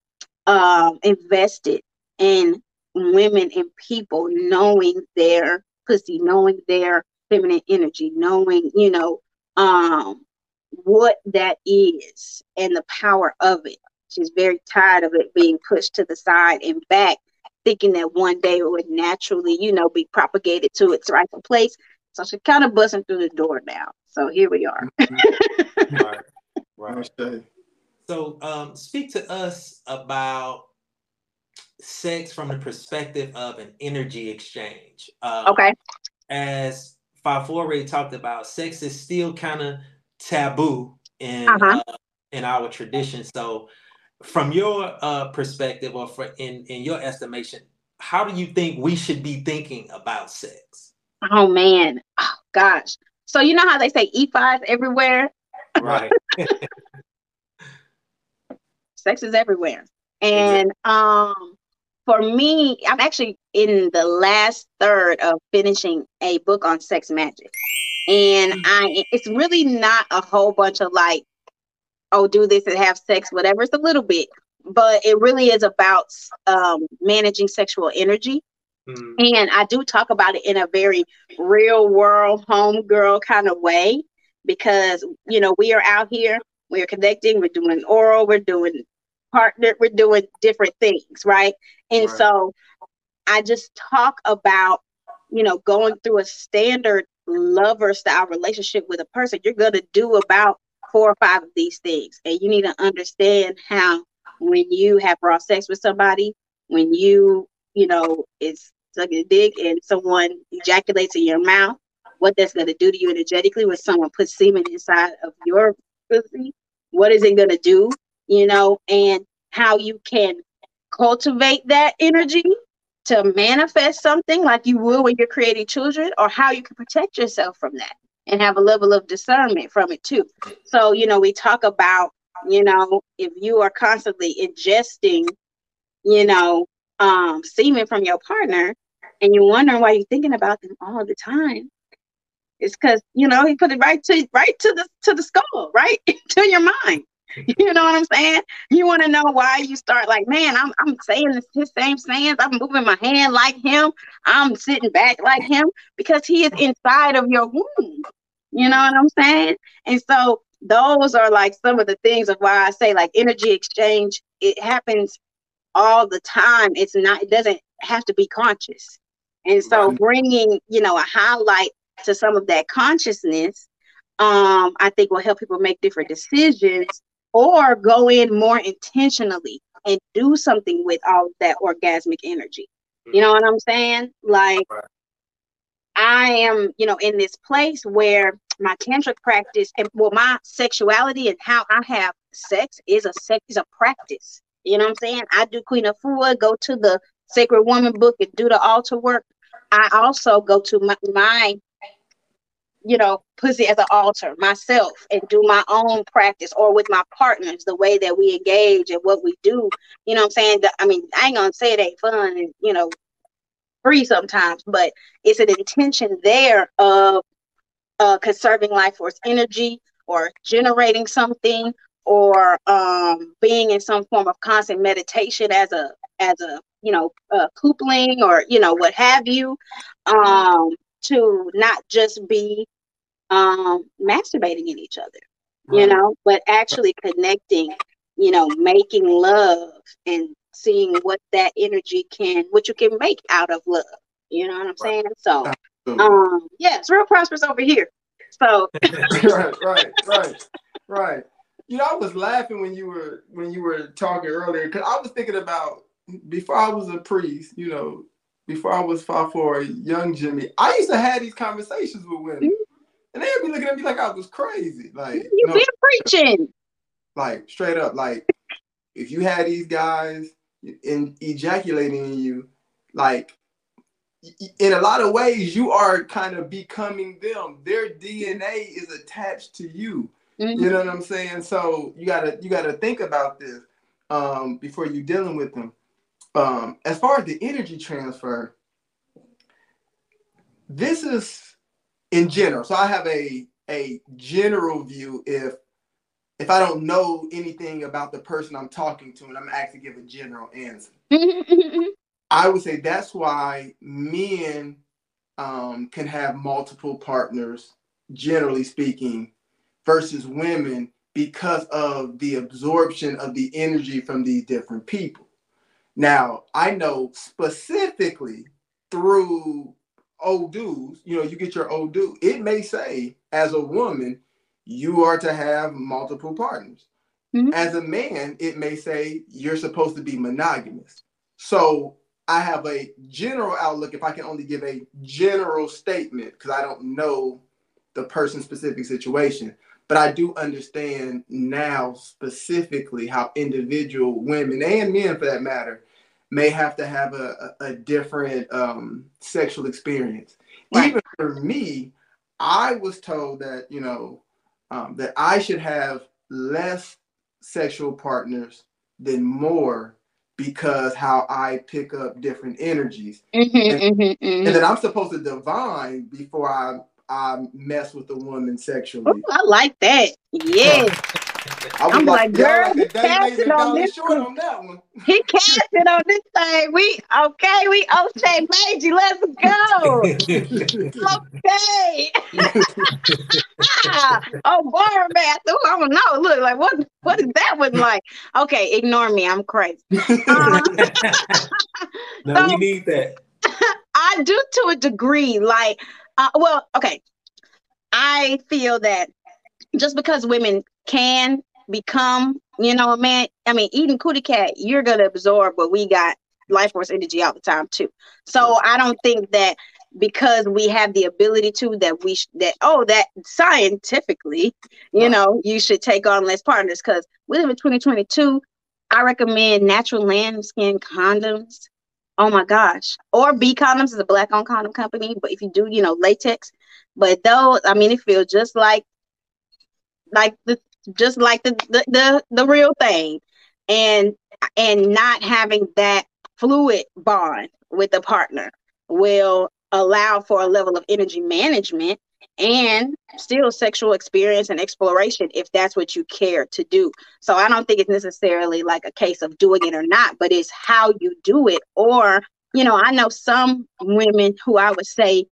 [SPEAKER 4] um invested in women and people knowing their pussy, knowing their feminine energy, knowing, you know, um, what that is and the power of it. She's very tired of it being pushed to the side and back, thinking that one day it would naturally, you know, be propagated to its rightful place. So she's kind of busting through the door now. So here we are.
[SPEAKER 3] right. Right. So um, speak to us about sex from the perspective of an energy exchange.
[SPEAKER 4] Um, okay.
[SPEAKER 3] As Fafore talked about, sex is still kind of taboo in uh-huh. uh, in our tradition. So, from your uh, perspective, or for in in your estimation, how do you think we should be thinking about sex?
[SPEAKER 4] Oh man, oh, gosh. So you know how they say E5 everywhere,
[SPEAKER 3] right?
[SPEAKER 4] sex is everywhere, and um, for me, I'm actually in the last third of finishing a book on sex magic. And mm. I it's really not a whole bunch of like, oh, do this and have sex, whatever. It's a little bit, but it really is about um, managing sexual energy. Mm. And I do talk about it in a very real world homegirl kind of way because you know we are out here, we are connecting, we're doing oral, we're doing partner, we're doing different things, right? And right. so I just talk about, you know, going through a standard lover style relationship with a person, you're going to do about four or five of these things. And you need to understand how when you have raw sex with somebody, when you, you know, it's sucking a dick and someone ejaculates in your mouth, what that's going to do to you energetically when someone puts semen inside of your pussy, what is it going to do, you know, and how you can cultivate that energy to manifest something like you would when you're creating children, or how you can protect yourself from that and have a level of discernment from it too. So, you know, we talk about, you know, if you are constantly ingesting, you know, um, semen from your partner and you're wondering why you're thinking about them all the time, it's because, you know, he put it right to right to the to the skull, right? to your mind. You know what I'm saying? You want to know why you start like, man, I'm I'm saying this, his same sayings. I'm moving my hand like him. I'm sitting back like him because he is inside of your womb. You know what I'm saying? And so those are like some of the things of why I say like energy exchange. It happens all the time. It's not. It doesn't have to be conscious. And so bringing you know a highlight to some of that consciousness um, I think will help people make different decisions or go in more intentionally and do something with all that orgasmic energy. You know what I'm saying? Like, I am, you know, in this place where my tantric practice and well, my sexuality and how I have sex is a sex is a practice. You know what I'm saying? I do Queen Afua, go to the Sacred Woman book and do the altar work. I also go to my, my you know, pussy as an altar myself and do my own practice or with my partners, the way that we engage and what we do. You know what I'm saying? I mean, I ain't gonna say it ain't fun and, you know, free sometimes, but it's an intention there of uh, conserving life force energy or generating something or um, being in some form of constant meditation as a as a you know coupling or you know what have you um, to not just be um, masturbating in each other, right. you know, but actually connecting, you know, making love and seeing what that energy can, what you can make out of love. You know what I'm saying? So, um, yeah, it's real prosperous over here. So,
[SPEAKER 2] right, right, right, right. You know, I was laughing when you were when you were talking earlier because I was thinking about before I was a priest. You know, before I was Fafore young Jimmy, I used to have these conversations with women. And they'd be looking at me like I was crazy. Like
[SPEAKER 4] you no, been preaching.
[SPEAKER 2] Like straight up, like if you had these guys in ejaculating in you, like in a lot of ways, you are kind of becoming them. Their DNA is attached to you. Mm-hmm. You know what I'm saying? So you gotta you gotta think about this um, before you're dealing with them. Um, as far as the energy transfer, this is in general. So I have a a general view if if I don't know anything about the person I'm talking to and I'm actually give a general answer. I would say that's why men um, can have multiple partners, generally speaking, versus women because of the absorption of the energy from these different people. Now, I know specifically through Odu's, you know, you get your Odu, it may say as a woman, you are to have multiple partners. Mm-hmm. As a man, it may say you're supposed to be monogamous. So I have a general outlook if I can only give a general statement because I don't know the person specific situation. But I do understand now specifically how individual women and men, for that matter, may have to have a, a, a different um, sexual experience. Right. Even for me, I was told that, you know, um, that I should have less sexual partners than more because how I pick up different energies. Mm-hmm, and, mm-hmm, mm-hmm. and, then I'm supposed to divine before I I mess with a woman sexually.
[SPEAKER 4] Ooh, I like that. Yeah. I was I'm like, like girl, he casted on this. On that one. he casted on this thing. We okay. We Ose Meji. Let's go. okay. oh, bar bath. Oh, I don't know. Look, like what? What is that one like? Okay, ignore me. I'm crazy. Um,
[SPEAKER 3] no, so, we need that.
[SPEAKER 4] I do to a degree. Like, uh, well, okay. I feel that just because women can become, you know, a man. I mean, eating cootie cat, you're gonna absorb what we got life force energy all the time too. So I don't think that because we have the ability to that we sh- that oh that scientifically you know you should take on less partners. Because we live in 2022 i recommend natural lambskin condoms. Oh my gosh. Or b condoms is a black owned condom company but if you do you know latex. But those i mean it feels just like like the just like the, the the, the real thing and and not having that fluid bond with a partner will allow for a level of energy management and still sexual experience and exploration if that's what you care to do. So I don't think it's necessarily like a case of doing it or not, but it's how you do it. Or, you know, I know some women who I would say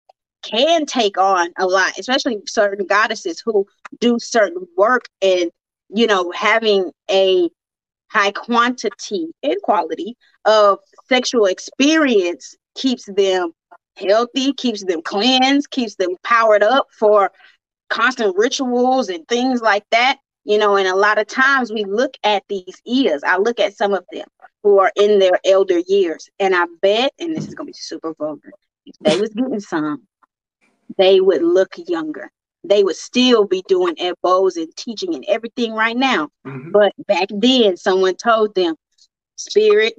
[SPEAKER 4] can take on a lot, especially certain goddesses who do certain work and, you know, having a high quantity and quality of sexual experience keeps them healthy, keeps them cleansed, keeps them powered up for constant rituals and things like that. You know, and a lot of times we look at these ears. I look at some of them who are in their elder years, and I bet, and this is gonna be super vulgar, if they was getting some, they would look younger. They would still be doing EBOs and teaching and everything right now. Mm-hmm. But back then, someone told them, spirit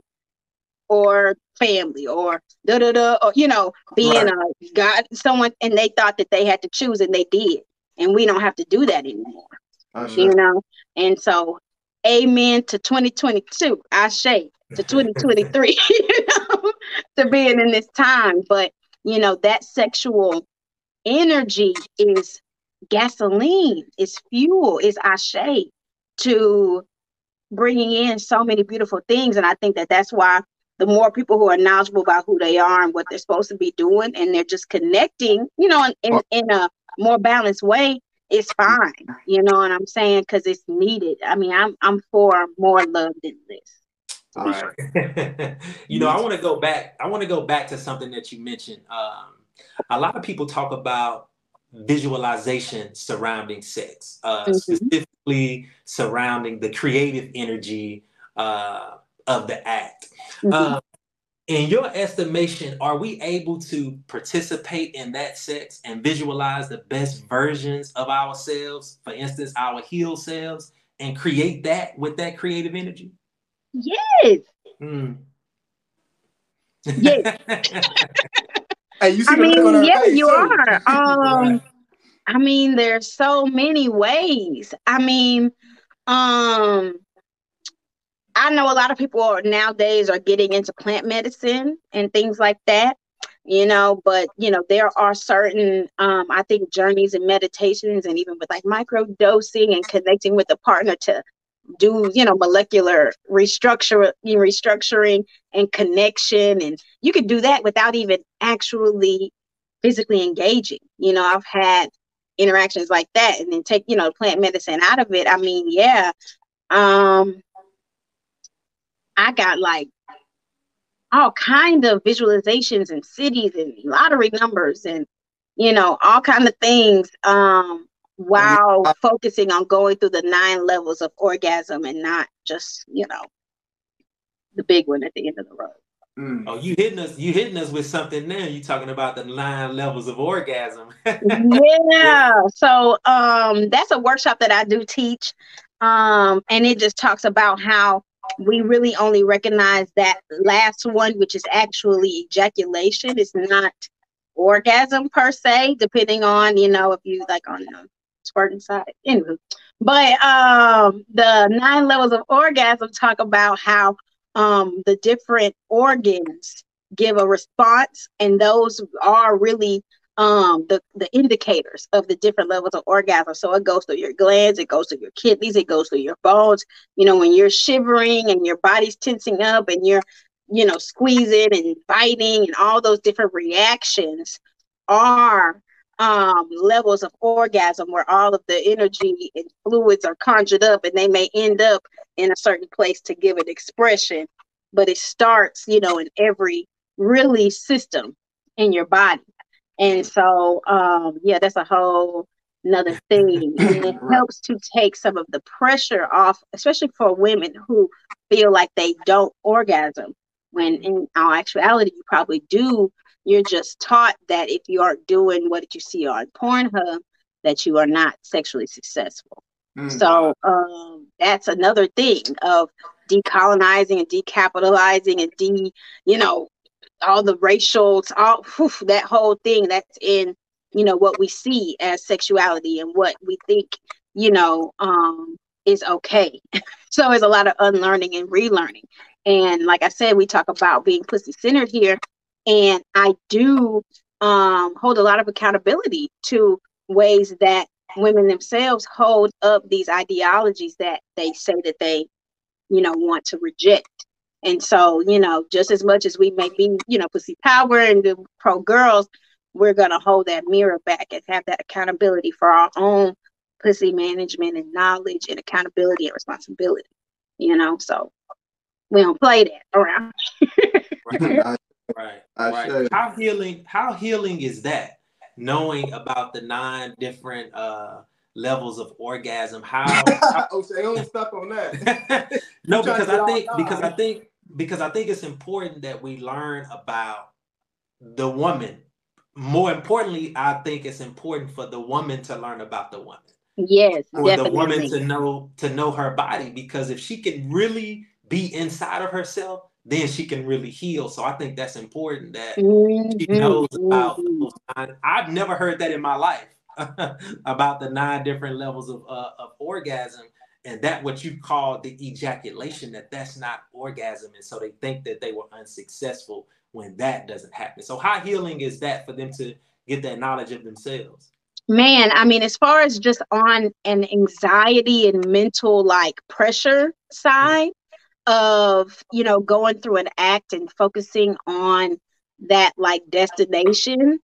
[SPEAKER 4] or family or da da da, or you know, being right. a God, someone, and they thought that they had to choose, and they did. And we don't have to do that anymore. You know, and so, amen to 2022. I say to 2023. you know, to being in this time, but you know that sexual energy is gasoline, is fuel, is ashe to bringing in so many beautiful things. And I think that that's why the more people who are knowledgeable about who they are and what they're supposed to be doing, and they're just connecting, you know, in, in, in a more balanced way, it's fine. You know what I'm saying? Because it's needed. I mean, I'm I'm for more love than this.
[SPEAKER 3] All right. you know, I want to go back. I want to go back to something that you mentioned. Um, a lot of people talk about visualization surrounding sex, uh, mm-hmm. specifically surrounding the creative energy uh, of the act. Mm-hmm. Uh, in your estimation, are we able to participate in that sex and visualize the best versions of ourselves, for instance, our healed selves, and create that with that creative energy?
[SPEAKER 4] Yes. Mm. Yes.
[SPEAKER 2] hey, you see
[SPEAKER 4] I mean, yeah, you too. are. Um, I mean, there's so many ways. I mean, um, I know a lot of people are, nowadays are getting into plant medicine and things like that, you know, but you know, there are certain um, I think journeys and meditations and even with like micro dosing and connecting with a partner to do, you know, molecular restructure restructuring and connection. And you could do that without even actually physically engaging. You know, I've had interactions like that and then take, you know, plant medicine out of it. I mean, yeah. Um I got like all kind of visualizations and cities and lottery numbers and you know all kind of things um while focusing on going through the nine levels of orgasm and not just you know the big one at the end of the road
[SPEAKER 2] Mm.
[SPEAKER 3] Oh, you hitting us! You hitting us with something now. You talking about the nine levels of orgasm?
[SPEAKER 4] yeah so um that's a workshop that i do teach um and it just talks about how we really only recognize that last one which is actually ejaculation it's not orgasm per se depending on you know if you like on the squirting side. Anyway but um the nine levels of orgasm talk about how um the different organs give a response and those are really um the the indicators of the different levels of orgasm. So it goes through your glands it goes through your kidneys it goes through your bones. You know when you're shivering and your body's tensing up and you're you know squeezing and biting and all those different reactions are um levels of orgasm where all of the energy and fluids are conjured up and they may end up in a certain place to give it expression but it starts you know in every really system in your body and so, um, yeah, that's a whole another thing. And it helps to take some of the pressure off, especially for women who feel like they don't orgasm. When in all actuality, you probably do. You're just taught that if you aren't doing what you see on Pornhub, that you are not sexually successful.
[SPEAKER 2] Mm.
[SPEAKER 4] So um, that's another thing of decolonizing and decapitalizing and de, you know, all the racials, all whew, that whole thing that's in, you know, what we see as sexuality and what we think, you know, um, is okay. so it's a lot of unlearning and relearning. And like I said, we talk about being pussy centered here, and I do um, hold a lot of accountability to ways that women themselves hold up these ideologies that they say that they, you know, want to reject. And so, you know, just as much as we may be, you know, pussy power and the pro girls, we're gonna hold that mirror back and have that accountability for our own pussy management and knowledge and accountability and responsibility. You know, so we don't play that around.
[SPEAKER 2] I,
[SPEAKER 3] Right.
[SPEAKER 2] I
[SPEAKER 3] right.
[SPEAKER 2] say-
[SPEAKER 3] How healing how healing is that? Knowing about the nine different uh levels of orgasm. How, how
[SPEAKER 2] oh, say don't step on that.
[SPEAKER 3] no,
[SPEAKER 2] You trying to
[SPEAKER 3] because I think because I think because I think it's important that we learn about the woman. More importantly, I think it's important for the woman to learn about the woman.
[SPEAKER 4] yes,
[SPEAKER 3] For the woman to know to know her body because if she can really be inside of herself, then she can really heal. So I think that's important that she
[SPEAKER 4] Mhm,
[SPEAKER 3] knows about
[SPEAKER 4] mhm.
[SPEAKER 3] those nine. I've never heard that in my life about the nine different levels of uh, of orgasm, and that what you call the ejaculation. That that's not orgasm, and so they think that they were unsuccessful when that doesn't happen. So how healing is that for them to get that knowledge of themselves?
[SPEAKER 4] Man, I mean, as far as just on an anxiety and mental like pressure side of, you know, going through an act and focusing on that like destination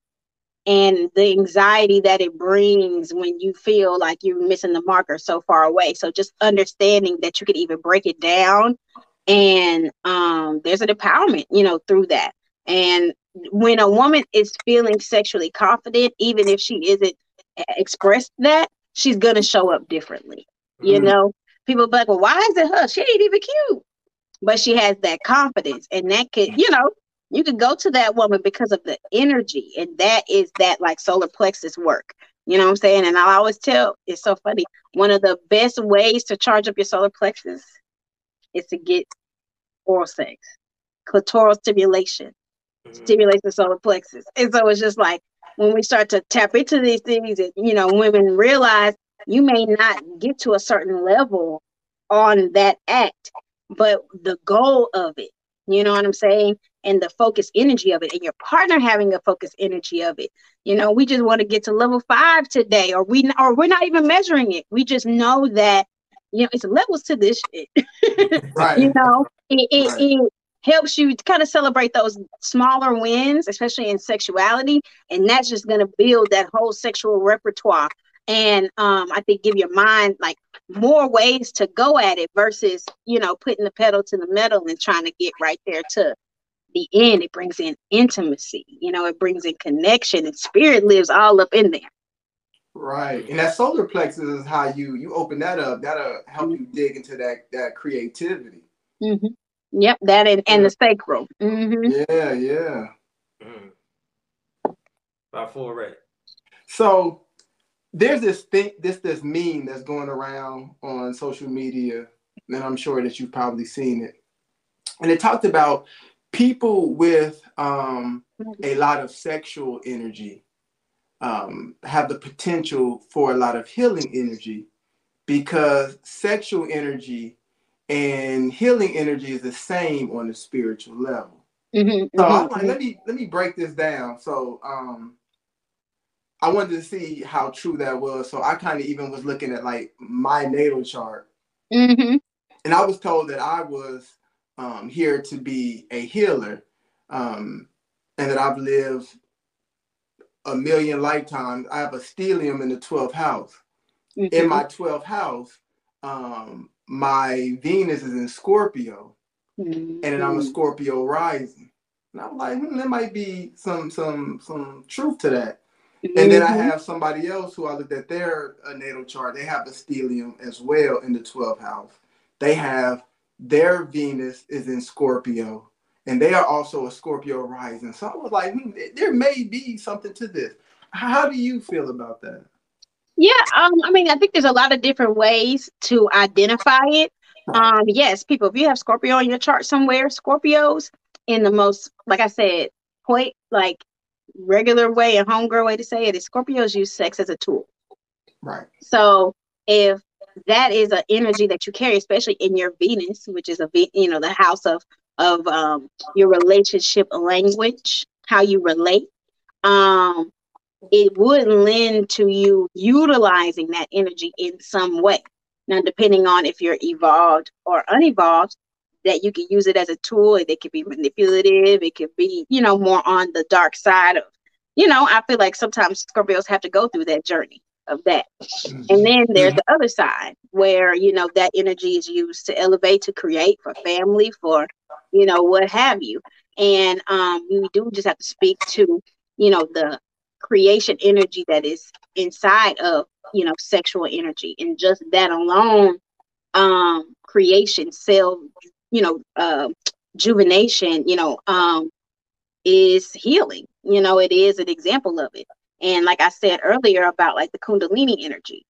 [SPEAKER 4] and the anxiety that it brings when you feel like you're missing the marker so far away. So just understanding that you could even break it down and um there's an empowerment, you know, through that. And when a woman is feeling sexually confident, even if she isn't expressed that, she's gonna show up differently. You
[SPEAKER 2] Mm.
[SPEAKER 4] know, people be like, well, why is it her? She ain't even cute. But she has that confidence, and that could, you know, you could go to that woman because of the energy, and that is that like solar plexus work. You know what I'm saying? And I always tell, it's so funny. One of the best ways to charge up your solar plexus is to get oral sex, clitoral stimulation
[SPEAKER 3] Mhm.
[SPEAKER 4] stimulates the solar plexus. And so it's just like when we start to tap into these things, and you know, women realize you may not get to a certain level on that act, but the goal of it, you know what I'm saying? And the focus energy of it, and your partner having a focus energy of it. You know, we just want to get to level five today, or we or we're not even measuring it. We just know that you know it's levels to this shit.
[SPEAKER 2] Right.
[SPEAKER 4] you know, it, it,
[SPEAKER 2] Right.
[SPEAKER 4] it helps you kind of celebrate those smaller wins, especially in sexuality. And that's just going to build that whole sexual repertoire and um, I think give your mind like more ways to go at it versus you know putting the pedal to the metal and trying to get right there to the end. It brings in intimacy, you know, it brings in connection, and spirit lives all up in there.
[SPEAKER 2] Right, and that solar plexus is how you you open that up. That'll help you dig into that that creativity.
[SPEAKER 4] Mm-hmm. Yep, that and, and the sacral. Mm-hmm.
[SPEAKER 2] Yeah, yeah.
[SPEAKER 3] Mm. About four right.
[SPEAKER 2] So there's this thing, this this meme that's going around on social media, and I'm sure that you've probably seen it. And it talked about people with um, a lot of sexual energy um, have the potential for a lot of healing energy because sexual energy and healing energy is the same on the spiritual level.
[SPEAKER 4] Mm-hmm,
[SPEAKER 2] So
[SPEAKER 4] mm-hmm,
[SPEAKER 2] like, let me let me break this down. So um I wanted to see how true that was. So I kind of even was looking at like my natal chart.
[SPEAKER 4] mm-hmm.
[SPEAKER 2] And I was told that I was um here to be a healer. Um and that I've lived a million lifetimes. I have a stellium in the 12th house.
[SPEAKER 4] mm-hmm.
[SPEAKER 2] In my 12th house, um my Venus is in Scorpio
[SPEAKER 4] Mm-hmm.
[SPEAKER 2] and then I'm a Scorpio rising. And I'm like, hmm, there might be some some some truth to that. And then I
[SPEAKER 4] Mhm.
[SPEAKER 2] have somebody else who I looked at their uh, natal chart. They have a stellium as well in the 12th house. They have their Venus is in Scorpio, and they are also a Scorpio rising. So I was like, hmm, there may be something to this. How do you feel about that?
[SPEAKER 4] Yeah, um, I mean, I think there's a lot of different ways to identify it. Um, yes, people, if you have Scorpio on your chart somewhere, Scorpios in the most, like I said, point like regular way and homegirl way to say it is Scorpios use sex as a tool.
[SPEAKER 2] Right.
[SPEAKER 4] So if that is an energy that you carry, especially in your Venus, which is a you know the house of of um, your relationship language, how you relate, um, it would lend to you utilizing that energy in some way. Now, depending on if you're evolved or unevolved, that you can use it as a tool. It could be manipulative. It could be, you know, more on the dark side of, you know, I feel like sometimes Scorpios have to go through that journey of that. And then there's the other side where, you know, that energy is used to elevate, to create for family, for, you know, what have you. And um, we do just have to speak to, you know, the creation energy that is inside of, you know, sexual energy. And just that alone, um, creation, cell, you know, uh, juvenation, you know, um, is healing. You know, it is an example of it. And like I said earlier about like the Kundalini energy,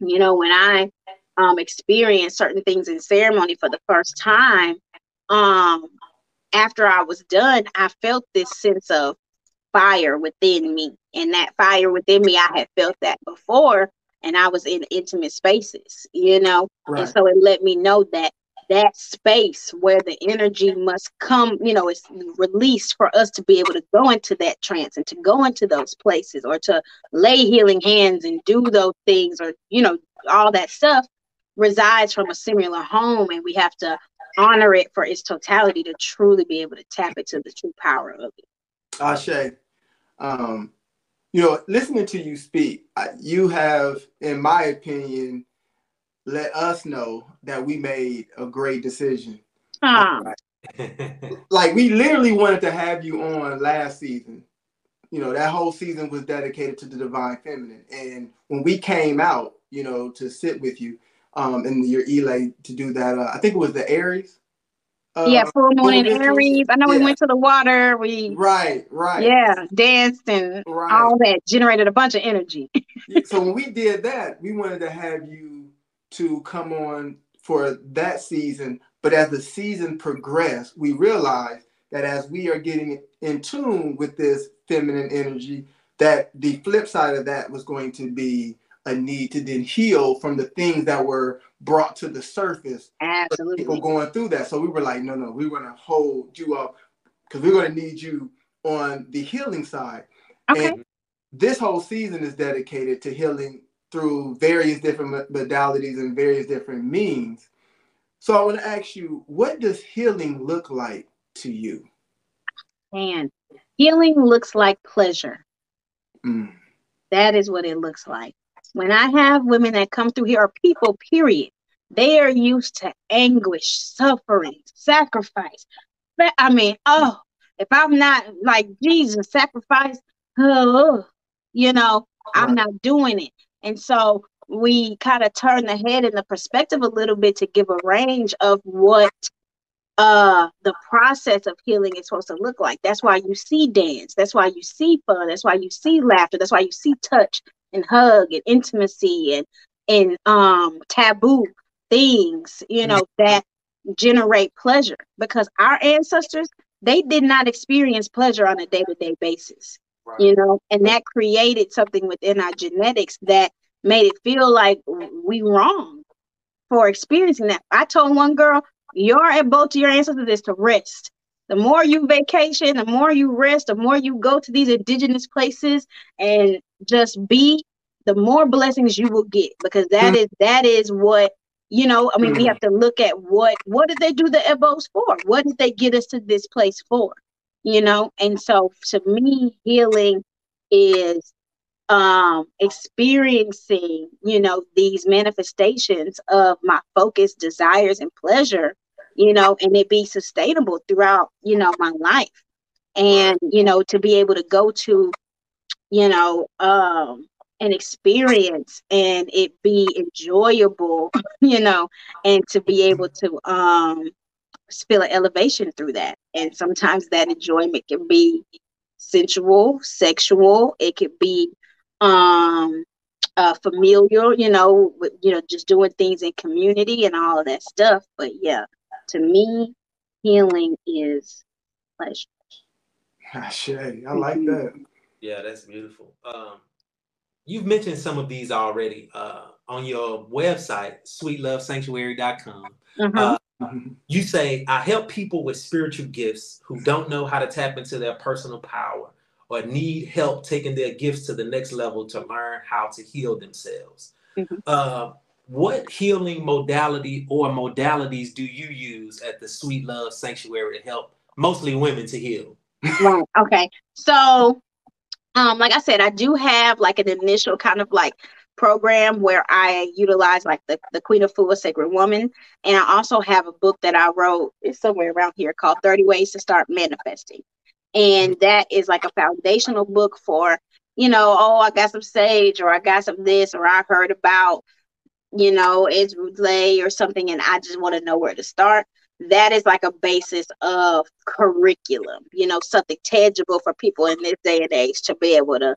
[SPEAKER 4] you know, when I um, experienced certain things in ceremony for the first time, um, after I was done, I felt this sense of fire within me. And that fire within me, I had felt that before, and I was in intimate spaces, you know.
[SPEAKER 2] Right.
[SPEAKER 4] And so it let me know that that space where the energy must come, you know, is released for us to be able to go into that trance and to go into those places or to lay healing hands and do those things or, you know, all that stuff resides from a similar home. And we have to honor it for its totality to truly be able to tap into the true power of it.
[SPEAKER 2] Ashe, um, you know, listening to you speak, you have, in my opinion, let us know that we made a great decision.
[SPEAKER 4] Ah,
[SPEAKER 2] Like we literally wanted to have you on last season. You know, that whole season was dedicated to the divine feminine. And when we came out, you know, to sit with you, um, in your Ile to do that, uh, I think it was the Aries. Uh,
[SPEAKER 4] yeah, full moon in. Aries. I know we went to the water. We
[SPEAKER 2] Right, right.
[SPEAKER 4] yeah danced and
[SPEAKER 2] Right.
[SPEAKER 4] all that generated a bunch of energy.
[SPEAKER 2] so when we did that, we wanted to have you to come on for that season. But as the season progressed, we realized that as we are getting in tune with this feminine energy, that the flip side of that was going to be a need to then heal from the things that were brought to the surface
[SPEAKER 4] Absolutely.
[SPEAKER 2] people going through that. So we were like, no, no, we're going to hold you up because we're going to need you on the healing side.
[SPEAKER 4] Okay.
[SPEAKER 2] And this whole season is dedicated to healing through various different modalities and various different means. So I want to ask you, what does healing look like to you?
[SPEAKER 4] And healing looks like pleasure.
[SPEAKER 2] Mm,
[SPEAKER 4] That is what it looks like. when I have women that come through here, or people, period, they are used to anguish, suffering, sacrifice. But I mean, oh, if I'm not like Jesus, sacrifice, oh, you know, I'm not doing it. And so we kind of turn the head and the perspective a little bit to give a range of what uh the process of healing is supposed to look like. That's why you see dance, that's why you see fun, that's why you see laughter, that's why you see touch and hug and intimacy and and um taboo things, you know, that generate pleasure. Because our ancestors they did not experience pleasure on a day-to-day basis. Right. You know, and that created something within our genetics that made it feel like we wrong for experiencing that. I told one girl, your both to your ancestors is to rest. The more you vacation, the more you rest, the more you go to these indigenous places and just be, the more blessings you will get because that mm-hmm. is that is what you know. I mean, mm-hmm. we have to look at what what did they do the ebos for? What did they get us to this place for? You know, and so to me, healing is um experiencing you know these manifestations of my focus desires and pleasure you know, and it be sustainable throughout, you know, my life. And, you know, to be able to go to, you know, um, an experience and it be enjoyable, you know, and to be able to um feel an elevation through that. And sometimes that enjoyment can be sensual, sexual, it could be um uh familial, you know, with, you know, just doing things in community and all of that stuff. But yeah, to me, healing is pleasure.
[SPEAKER 2] Shay, I like mm-hmm. that.
[SPEAKER 3] Yeah, that's beautiful. Um, you've mentioned some of these already uh, on your website, sweetlovesanctuary.com. Mm-hmm. Uh, you say, I help people with spiritual gifts who don't know how to tap into their personal power or need help taking their gifts to the next level to learn how to heal themselves. Mm-hmm. Uh, what healing modality or modalities do you use at the Sweet Love Sanctuary to help mostly women to heal?
[SPEAKER 4] Right. Okay. So, um, like I said, I do have like an initial kind of like program where I utilize like the, the Queen Afua, Sacred Woman. And I also have a book that I wrote, it's somewhere around here called 30 Ways to Start Manifesting. And that is like a foundational book for, you know, oh, I got some sage or I got some this or I heard about you know, it's relay or something, and I just want to know where to start. That is like a basis of curriculum, you know, something tangible for people in this day and age to be able to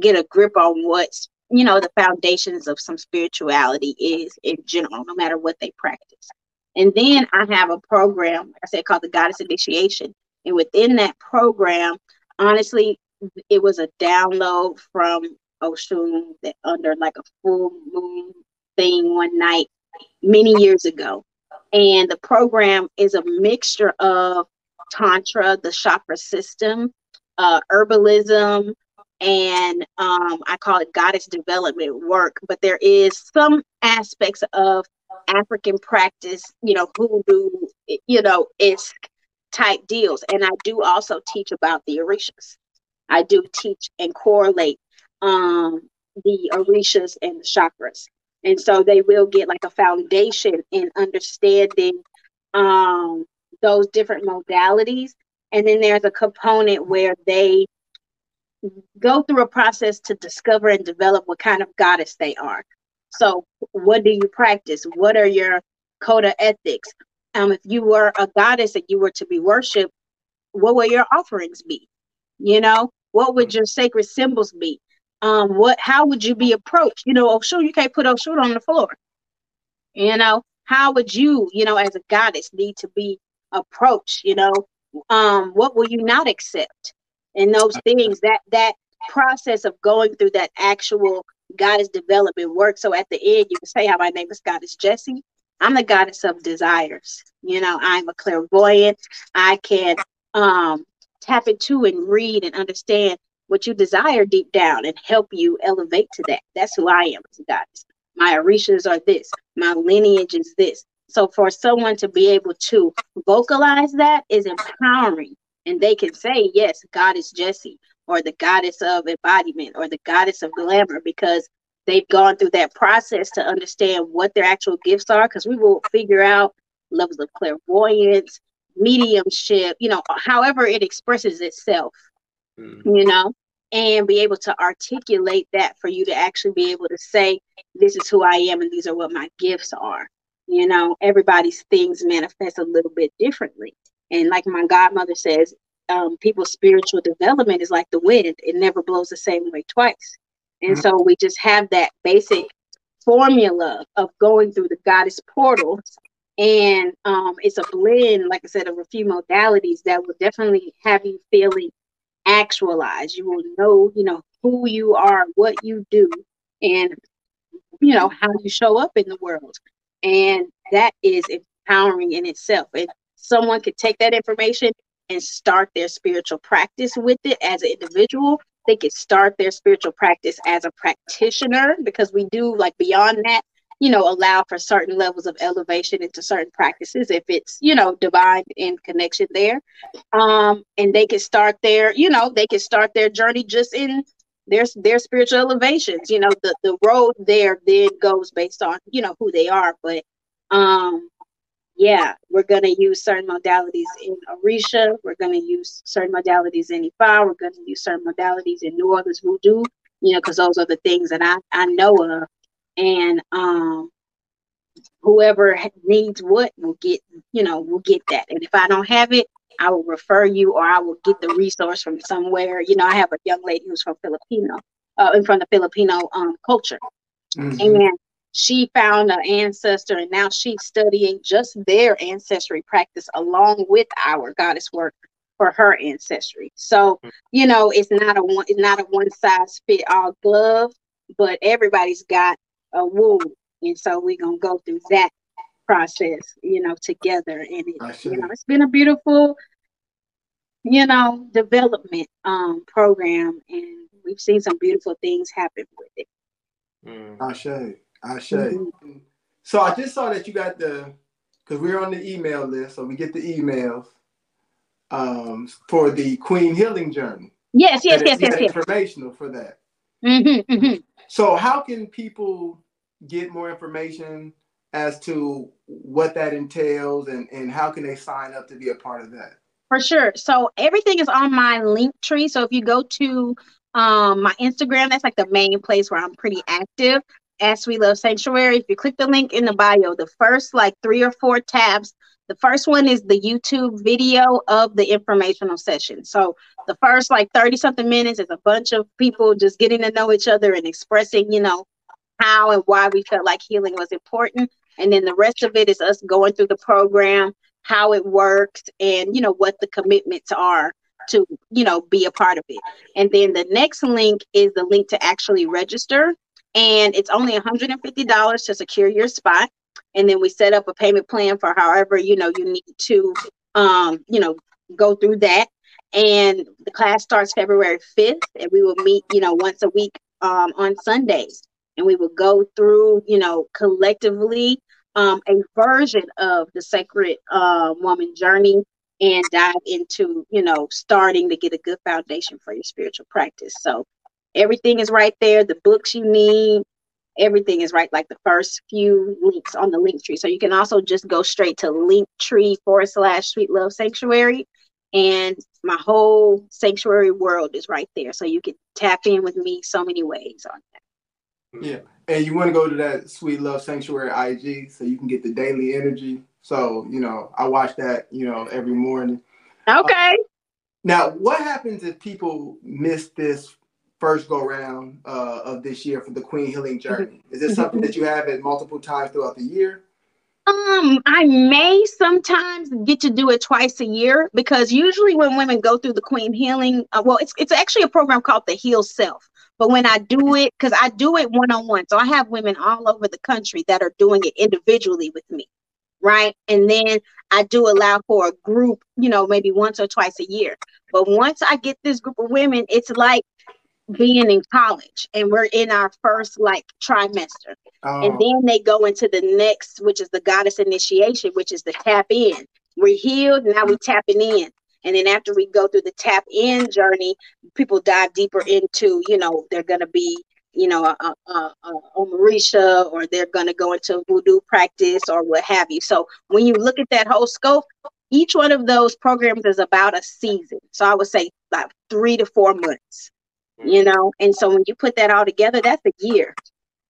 [SPEAKER 4] get a grip on what's, you know, the foundations of some spirituality is in general, no matter what they practice. And then I have a program, I said called the Goddess Initiation. And within that program, honestly, it was a download from Oshun that under like a full moon thing one night many years ago. And the program is a mixture of Tantra, the chakra system, uh, herbalism, and um, I call it goddess development work. But there is some aspects of African practice, you know, hoodoo, you know, it's type deals. And I do also teach about the orishas. I do teach and correlate um, the orishas and the chakras and so they will get like a foundation in understanding um, those different modalities and then there's a component where they go through a process to discover and develop what kind of goddess they are so what do you practice what are your code of ethics um, if you were a goddess and you were to be worshipped what would your offerings be you know what would your sacred symbols be um, what how would you be approached? You know, sure, you can't put Oshun on the floor. You know, how would you, you know, as a goddess need to be approached? You know, um, what will you not accept? And those things that that process of going through that actual goddess development work. So at the end, you can say, "How my name is Goddess Jessi. I'm the goddess of desires. You know, I'm a clairvoyant. I can um, tap into and read and understand what you desire deep down and help you elevate to that. That's who I am as a goddess. My orishas are this, my lineage is this. So for someone to be able to vocalize that is empowering. And they can say, yes, Goddess Jessi, or the goddess of embodiment, or the goddess of glamour, because they've gone through that process to understand what their actual gifts are. Because we will figure out levels of clairvoyance mediumship you know however it expresses itself mm. you know and be able to articulate that for you to actually be able to say this is who i am and these are what my gifts are. You know everybody's things manifest a little bit differently and like my godmother says um, people's spiritual development is like the wind it never blows the same way twice and mm-hmm. so we just have that basic formula of going through the goddess portals. And um, it's a blend, like I said, of a few modalities that will definitely have you feeling actualized. You will know, you know, who you are, what you do, and you know how you show up in the world. And that is empowering in itself. Someone could take that information and start their spiritual practice with it as an individual. They could start their spiritual practice as a practitioner because we do like beyond that you know allow for certain levels of elevation into certain practices if it's you know divine in connection there. Um and they could start their you know they could start their journey just in their their spiritual elevations. You know the the road there then goes based on you know who they are. But um yeah, we're going to use certain modalities in Orisha. We're going to use certain modalities in Ifa. We're going to use certain modalities in New Orleans Voodoo, you know, because those are the things that I, I know of. And um, whoever needs what will get, you know, will get that. And if I don't have it, I will refer you or I will get the resource from somewhere. You know, I have a young lady who's from Filipino, uh, and from the Filipino um, culture. Mm-hmm. And she found an ancestor and now she's studying just their ancestry practice along with our goddess work for her ancestry. So, you know, it's not a one it's not a one size fit all glove, but everybody's got a wound. And so we're gonna go through that process, you know, together. And it, you know, it's been a beautiful, you know, development um program and we've seen some beautiful things happen with it.
[SPEAKER 2] Mm. Ashe. I say. Mm-hmm. So I just saw that you got the, because we're on the email list, so we get the emails um, for the Queen Healing Journey.
[SPEAKER 4] Yes, yes, yes, yes,
[SPEAKER 2] yes. Informational for that. Mm-hmm, mm-hmm. So how can people get more information as to what that entails and, and how can they sign up to be a part of that?
[SPEAKER 4] For sure. So everything is on my link tree. So if you go to um, my Instagram, that's like the main place where I'm pretty active at Sweet Love Sanctuary. If you click the link in the bio, the first like three or four tabs, the first one is the YouTube video of the informational session. So the first like 30 something minutes is a bunch of people just getting to know each other and expressing, you know, how and why we felt like healing was important. And then the rest of it is us going through the program, how it works, and you know what the commitments are to you know be a part of it and then the next link is the link to actually register and it's only $150 to secure your spot. And then we set up a payment plan for however you know you need to um you know go through that. And the class starts february 5th and we will meet you know once a week um, on sundays. And we will go through you know collectively um, a version of the sacred uh, woman journey and dive into you know starting to get a good foundation for your spiritual practice. So Everything is right there. The books you need, everything is right. Like the first few links on the link tree. So you can also just go straight to link tree forward slash sweet love sanctuary. And my whole sanctuary world is right there. So you can tap in with me so many ways on
[SPEAKER 2] that. Yeah. And you want to go to that Sweet Love Sanctuary IG so you can get the daily energy. So, you know, I watch that, you know, every morning.
[SPEAKER 4] Okay. Uh,
[SPEAKER 2] now, what happens if people miss this first go round uh, of this year for the Queen Healing mm-hmm. Journey? Is this something that you have it multiple times throughout the year?
[SPEAKER 4] Um, I may sometimes get to do it twice a year because usually when women go through the Queen Healing, uh, well, it's it's actually a program called the Heal Thyself. But when I do it, because I do it one on one, so I have women all over the country that are doing it individually with me, right? And then I do allow for a group, you know, maybe once or twice a year. But once I get this group of women, it's like being in college and we're in our first like trimester. Oh. And then they go into the next, which is the goddess initiation, which is the tap in. We're healed, now we tapping in. And then after we go through the tap in journey, people dive deeper into, you know, they're gonna be you know, a, a, a, a Marisha, or they're going to go into voodoo practice or what have you. So when you look at that whole scope, each one of those programs is about a season. So I would say about three to four months, you know. And so when you put that all together, that's a year.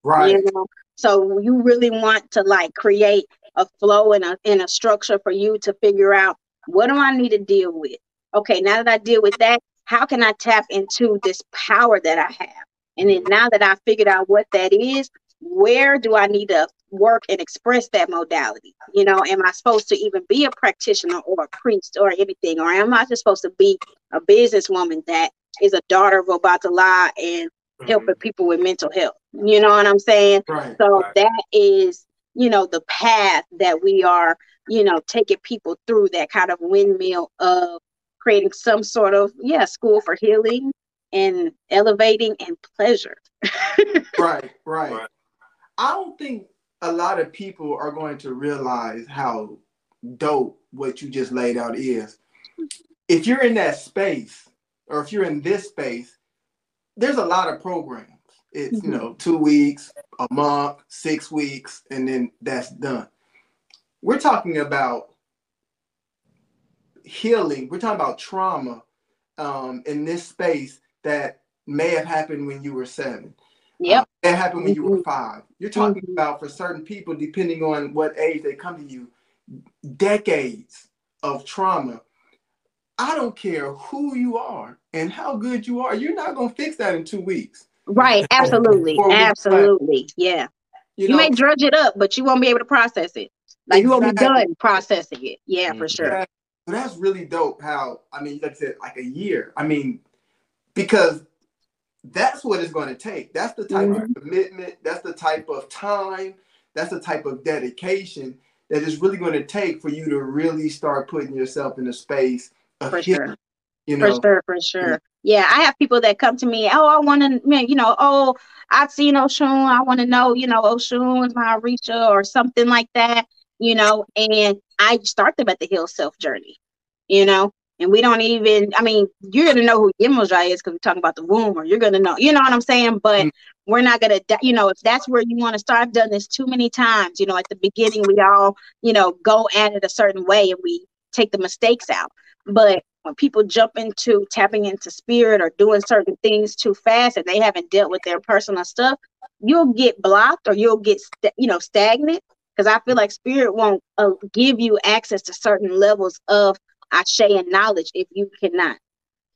[SPEAKER 2] Right.
[SPEAKER 4] You know? So you really want to like create a flow and a in a structure for you to figure out what do I need to deal with? Okay, now that I deal with that, how can I tap into this power that I have? And then now that I figured out what that is, where do I need to work and express that modality? You know, am I supposed to even be a practitioner or a priest or anything? Or am I just supposed to be a businesswoman that is a daughter of Obatala and helping mm-hmm. people with mental health? You know what I'm saying?
[SPEAKER 2] Right.
[SPEAKER 4] So
[SPEAKER 3] Right.
[SPEAKER 4] that is, you know, the path that we are, you know, taking people through that kind of windmill of creating some sort of, yeah, school for healing and elevating and pleasure.
[SPEAKER 2] Right, right.
[SPEAKER 3] Right.
[SPEAKER 2] I don't think a lot of people are going to realize how dope what you just laid out is. Mm-hmm. If you're in that space, or if you're in this space, there's a lot of programs. It's you
[SPEAKER 4] Mhm.
[SPEAKER 2] know two weeks, a month, six weeks, and then that's done. We're talking about healing. We're talking about trauma um, in this space that may have happened when you were seven.
[SPEAKER 4] Yep.
[SPEAKER 2] Uh, that happened when you were
[SPEAKER 4] Mhm.
[SPEAKER 2] five. You're talking
[SPEAKER 4] Mhm.
[SPEAKER 2] about for certain people, depending on what age they come to you, decades of trauma. I don't care who you are and how good you are. You're not gonna fix that in two weeks.
[SPEAKER 4] Right. Absolutely. Absolutely. Yeah.
[SPEAKER 2] You
[SPEAKER 4] You,
[SPEAKER 2] know,
[SPEAKER 4] may drudge it up, but you won't be able to process it. Like you won't be done processing it. Yeah, for
[SPEAKER 3] Mhm.
[SPEAKER 4] sure.
[SPEAKER 2] That- so that's really dope. How I mean, like I said, like a year. I mean, because that's what it's going to take. That's the type
[SPEAKER 4] Mhm.
[SPEAKER 2] of commitment. That's the type of time. That's the type of dedication that is really going to take for you to really start putting yourself in a space of
[SPEAKER 4] For sure.
[SPEAKER 2] You
[SPEAKER 4] For sure, for sure. Yeah, I have people that come to me. Oh, I want to, you know, oh, I've seen Oshun. I want to know, you know, Oshun is my Orisha or something like that, you know. And I start them at the Heal Thyself journey, you know. And we don't even, I mean, you're gonna know who Yemoja is because we're talking about the womb, or you're gonna know, you know what I'm saying? But
[SPEAKER 2] Mm.
[SPEAKER 4] we're not gonna, di- you know, if that's where you want to start. I've done this too many times, you know. At the beginning, we all, you know, go at it a certain way, and we take the mistakes out. But when people jump into tapping into spirit or doing certain things too fast and they haven't dealt with their personal stuff, you'll get blocked or you'll get st- you know stagnant because I feel like spirit won't uh, give you access to certain levels of ashe and knowledge if you cannot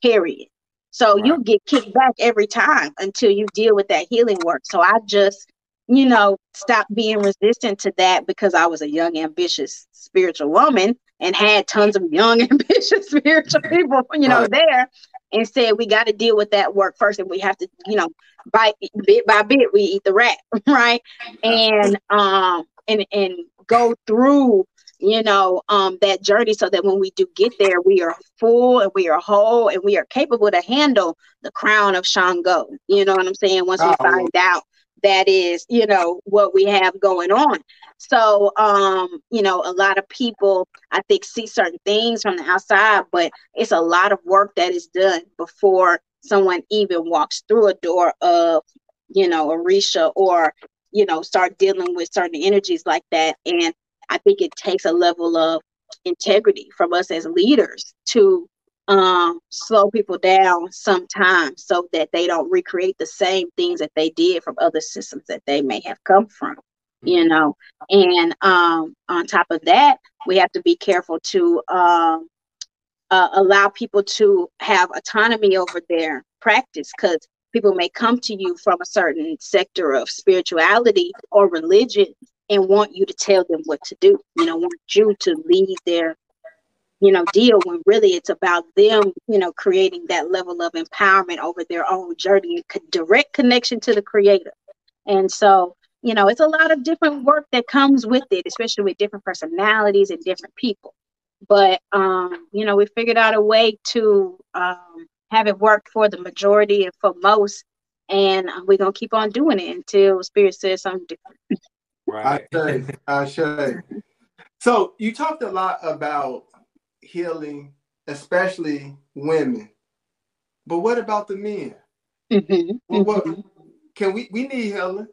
[SPEAKER 4] carry it. So
[SPEAKER 3] Right.
[SPEAKER 4] you'll get kicked back every time until you deal with that healing work. So I just, you know, stopped being resistant to that because I was a young, ambitious spiritual woman and had tons of young, ambitious spiritual people, you know,
[SPEAKER 2] Right.
[SPEAKER 4] there and said we got to deal with that work first and we have to, you know, bite bit by bit we eat the rat, right? And um and and go through you know um that journey so that when we do get there we are full and we are whole and we are capable to handle the crown of shango you know what i'm saying once we
[SPEAKER 2] Oh.
[SPEAKER 4] find out that is you know what we have going on. So um you know a lot of people i think see certain things from the outside but it's a lot of work that is done before someone even walks through a door of you know orisha or you know start dealing with certain energies like that. And I think it takes a level of integrity from us as leaders to um, slow people down sometimes so that they don't recreate the same things that they did from other systems that they may have come from, you know. And um, on top of that, we have to be careful to um, uh, allow people to have autonomy over their practice because people may come to you from a certain sector of spirituality or religion and want you to tell them what to do, you know, want you to lead their, you know, deal when really it's about them, you know, creating that level of empowerment over their own journey and co- direct connection to the creator. And so, you know, it's a lot of different work that comes with it, especially with different personalities and different people. But, um, you know, we figured out a way to um, have it work for the majority and for most. And we're going to keep on doing it until Spirit says something different.
[SPEAKER 3] Right.
[SPEAKER 2] I say, I say. So you talked a lot about healing, especially women. But what about the men?
[SPEAKER 4] Mhm,
[SPEAKER 2] Well, what can we we need healing?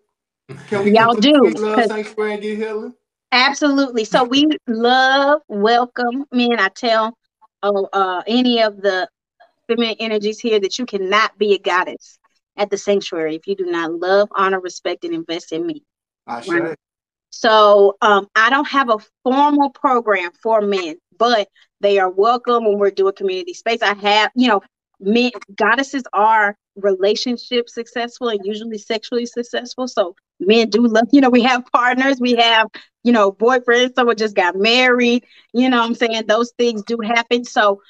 [SPEAKER 2] Can we
[SPEAKER 4] Y'all do,
[SPEAKER 2] Love Sanctuary and get healing?
[SPEAKER 4] Absolutely. So we love, welcome men. I tell uh, uh, any of the feminine energies here that you cannot be a goddess at the sanctuary if you do not love, honor, respect, and invest in me.
[SPEAKER 2] I should.
[SPEAKER 4] Right. So um, I don't have a formal program for men, but they are welcome when we're doing community space. I have, you know, men goddesses are relationship successful and usually sexually successful. So men do love, you know, we have partners, we have, you know, boyfriends, someone just got married, you know I'm saying? Those things do happen. So,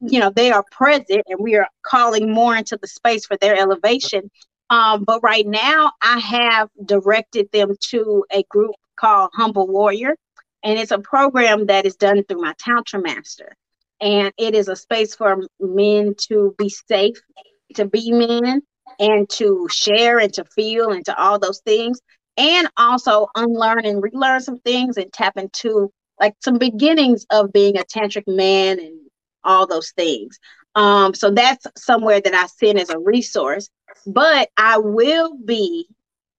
[SPEAKER 4] you know, they are present and we are calling more into the space for their elevation. Um, but right now, I have directed them to a group called Humble Warrior, and it's a program that is done through my Tantra Master. And it is a space for men to be safe, to be men, and to share and to feel and to all those things, and also unlearn and relearn some things and tap into like some beginnings of being a tantric man and all those things. Um, so that's somewhere that I send as a resource but I will be,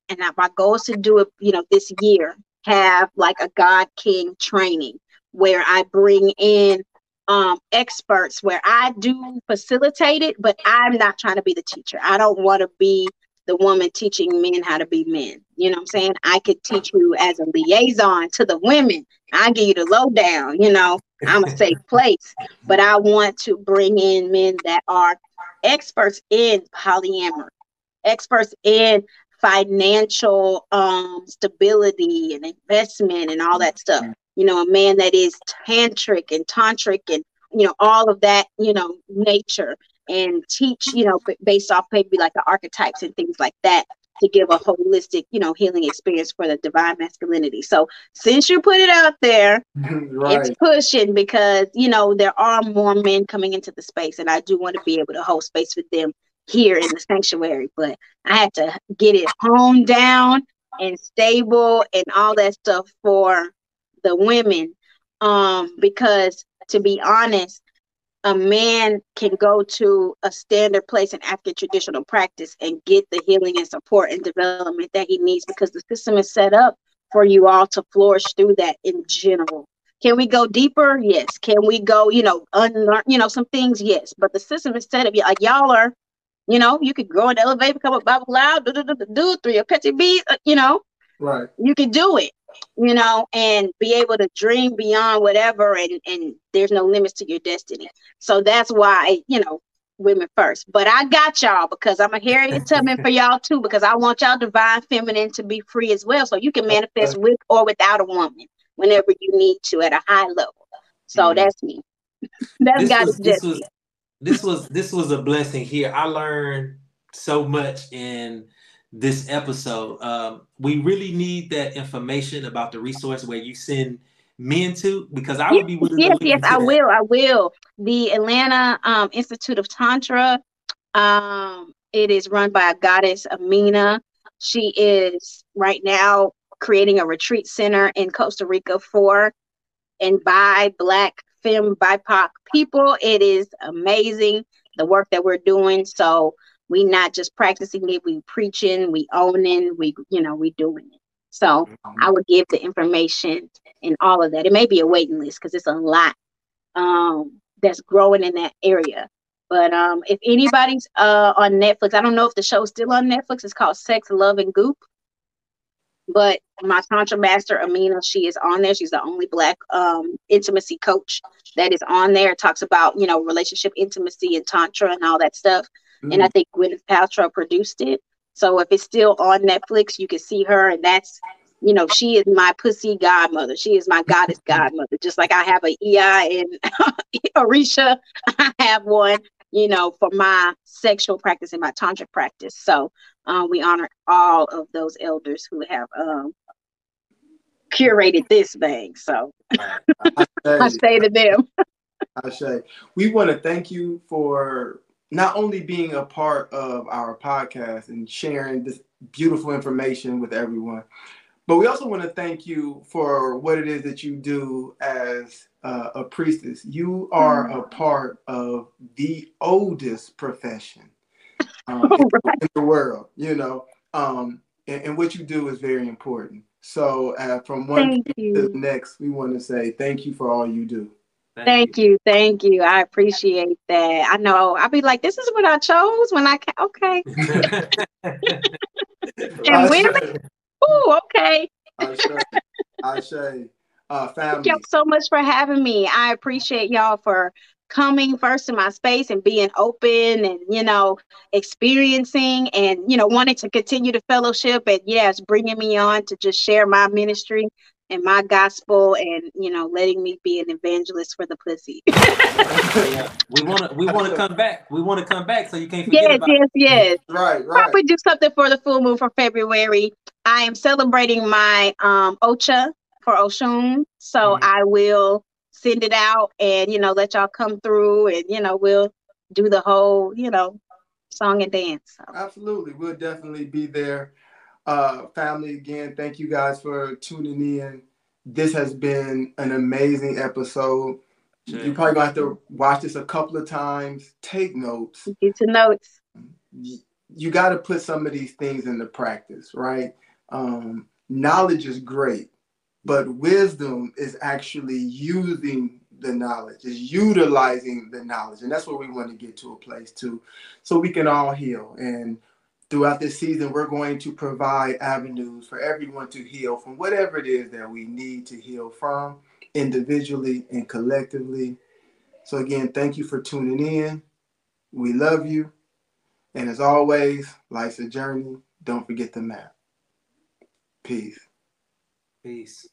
[SPEAKER 4] and my goal is to do it, you know, this year, have like a God King training where I bring in um, experts where I do facilitate it, but I'm not trying to be the teacher. I don't want to be the woman teaching men how to be men. You know what I'm saying? I could teach you as a liaison to the women. I give you the lowdown, you know, I'm a safe place. But I want to bring in men that are experts in polyamory, experts in financial um, stability and investment and all that stuff. You know, a man that is tantric and tantric and you know all of that, you know, nature and teach, you know, based off maybe like the archetypes and things like that to give a holistic, you know, healing experience for the divine masculinity. So since you put it out there,
[SPEAKER 2] right.
[SPEAKER 4] it's pushing because you know there are more men coming into the space and i do want to be able to hold space with them here in the sanctuary but i had to get it honed down and stable and all that stuff for the women um because to be honest a man can go to a standard place in African traditional practice and get the healing and support and development that he needs because the system is set up for you all to flourish through that in general. Can we go deeper? Yes. Can we go, you know, unlearn, you know, some things? Yes. But the system is set up like y'all are, you know, you could go in the elevator, become a Babalawo, do, do, do, do, three a petty beat, uh, you know,
[SPEAKER 2] Right.
[SPEAKER 4] you can do it, you know, and be able to dream beyond whatever, and and there's no limits to your destiny. So that's why, you know, women first. But I got y'all because I'm a Harriet Tubman for y'all too, because I want y'all divine feminine to be free as well, so you can manifest with or without a woman whenever you need to at a high level. So
[SPEAKER 3] Mhm.
[SPEAKER 4] that's me. that's
[SPEAKER 3] this
[SPEAKER 4] God
[SPEAKER 3] was,
[SPEAKER 4] is
[SPEAKER 3] this was this was this was a blessing here. I learned so much in this episode. Um, we really need that information about the resource where you send men to because I would be willing
[SPEAKER 4] Yes, yes, I
[SPEAKER 3] that.
[SPEAKER 4] will. I will. The Atlanta um, Institute of Tantra. Um, it is run by a goddess Amina. She is right now creating a retreat center in Costa Rica for and by Black femme BIPOC people. It is amazing the work that we're doing. So we not just practicing it, we preaching, we owning, we you know we doing it. So I would give the information and all of that. It may be a waiting list because it's a lot um, that's growing in that area. But um, if anybody's uh, on Netflix, I don't know if the show's still on Netflix. It's called Sex, Love, and Goop. But my Tantra master, Amina, she is on there. She's the only Black um, intimacy coach that is on there. It talks about, you know, relationship intimacy and Tantra and all that stuff. And I think Gwyneth Paltrow produced it. So if it's still on Netflix, you can see her, and that's you know, she is my pussy godmother. She is my goddess godmother. Just like I have a EI and Arisha, I have one, you know, for my sexual practice and my tantric practice. So um, we honor all of those elders who have um, curated this thing. So I
[SPEAKER 2] I
[SPEAKER 4] say to them,
[SPEAKER 2] I say we want to thank you for not only being a part of our podcast and sharing this beautiful information with everyone, but we also want to thank you for what it is that you do as uh, a priestess. You are a part of the oldest profession um, in, in the world. You know, Um, and, and what you do is very important. So uh, from one to the next, we want to say thank you for all you do.
[SPEAKER 4] Thank you. Thank you. I appreciate that. I know I'll be like, this is what I chose when I ca- okay. And women? Ooh, okay.
[SPEAKER 2] I say, I say, uh,
[SPEAKER 4] Thank y'all so much for having me. I appreciate y'all for coming first to my space and being open and you know experiencing and you know wanting to continue the fellowship and yes bringing me on to just share my ministry and my gospel and you know letting me be an evangelist for the pussy
[SPEAKER 3] Yeah. We want to we want to come back. We want to come back so you can't forget
[SPEAKER 4] yes
[SPEAKER 3] about it.
[SPEAKER 4] yes yes
[SPEAKER 2] Right, right.
[SPEAKER 4] probably do something for the full moon for February. I am celebrating my um Ocha for Oshun, so
[SPEAKER 3] Mhm.
[SPEAKER 4] I will send it out and you know let y'all come through and you know we'll do the whole you know song and dance. So,
[SPEAKER 2] Absolutely. We'll definitely be there. Uh, family, again, thank you guys for tuning in. This has been an amazing episode. You're probably going to have to watch this a couple of times. Take notes.
[SPEAKER 4] get to notes.
[SPEAKER 2] Y- You got to put some of these things into practice, right? Um, knowledge is great, but wisdom is actually using the knowledge, is utilizing the knowledge. And that's where we want to get to a place too, so we can all heal. And throughout this season, we're going to provide avenues for everyone to heal from whatever it is that we need to heal from individually and collectively. So, again, thank you for tuning in. We love you. And as always, life's a journey. Don't forget the map. Peace.
[SPEAKER 3] Peace.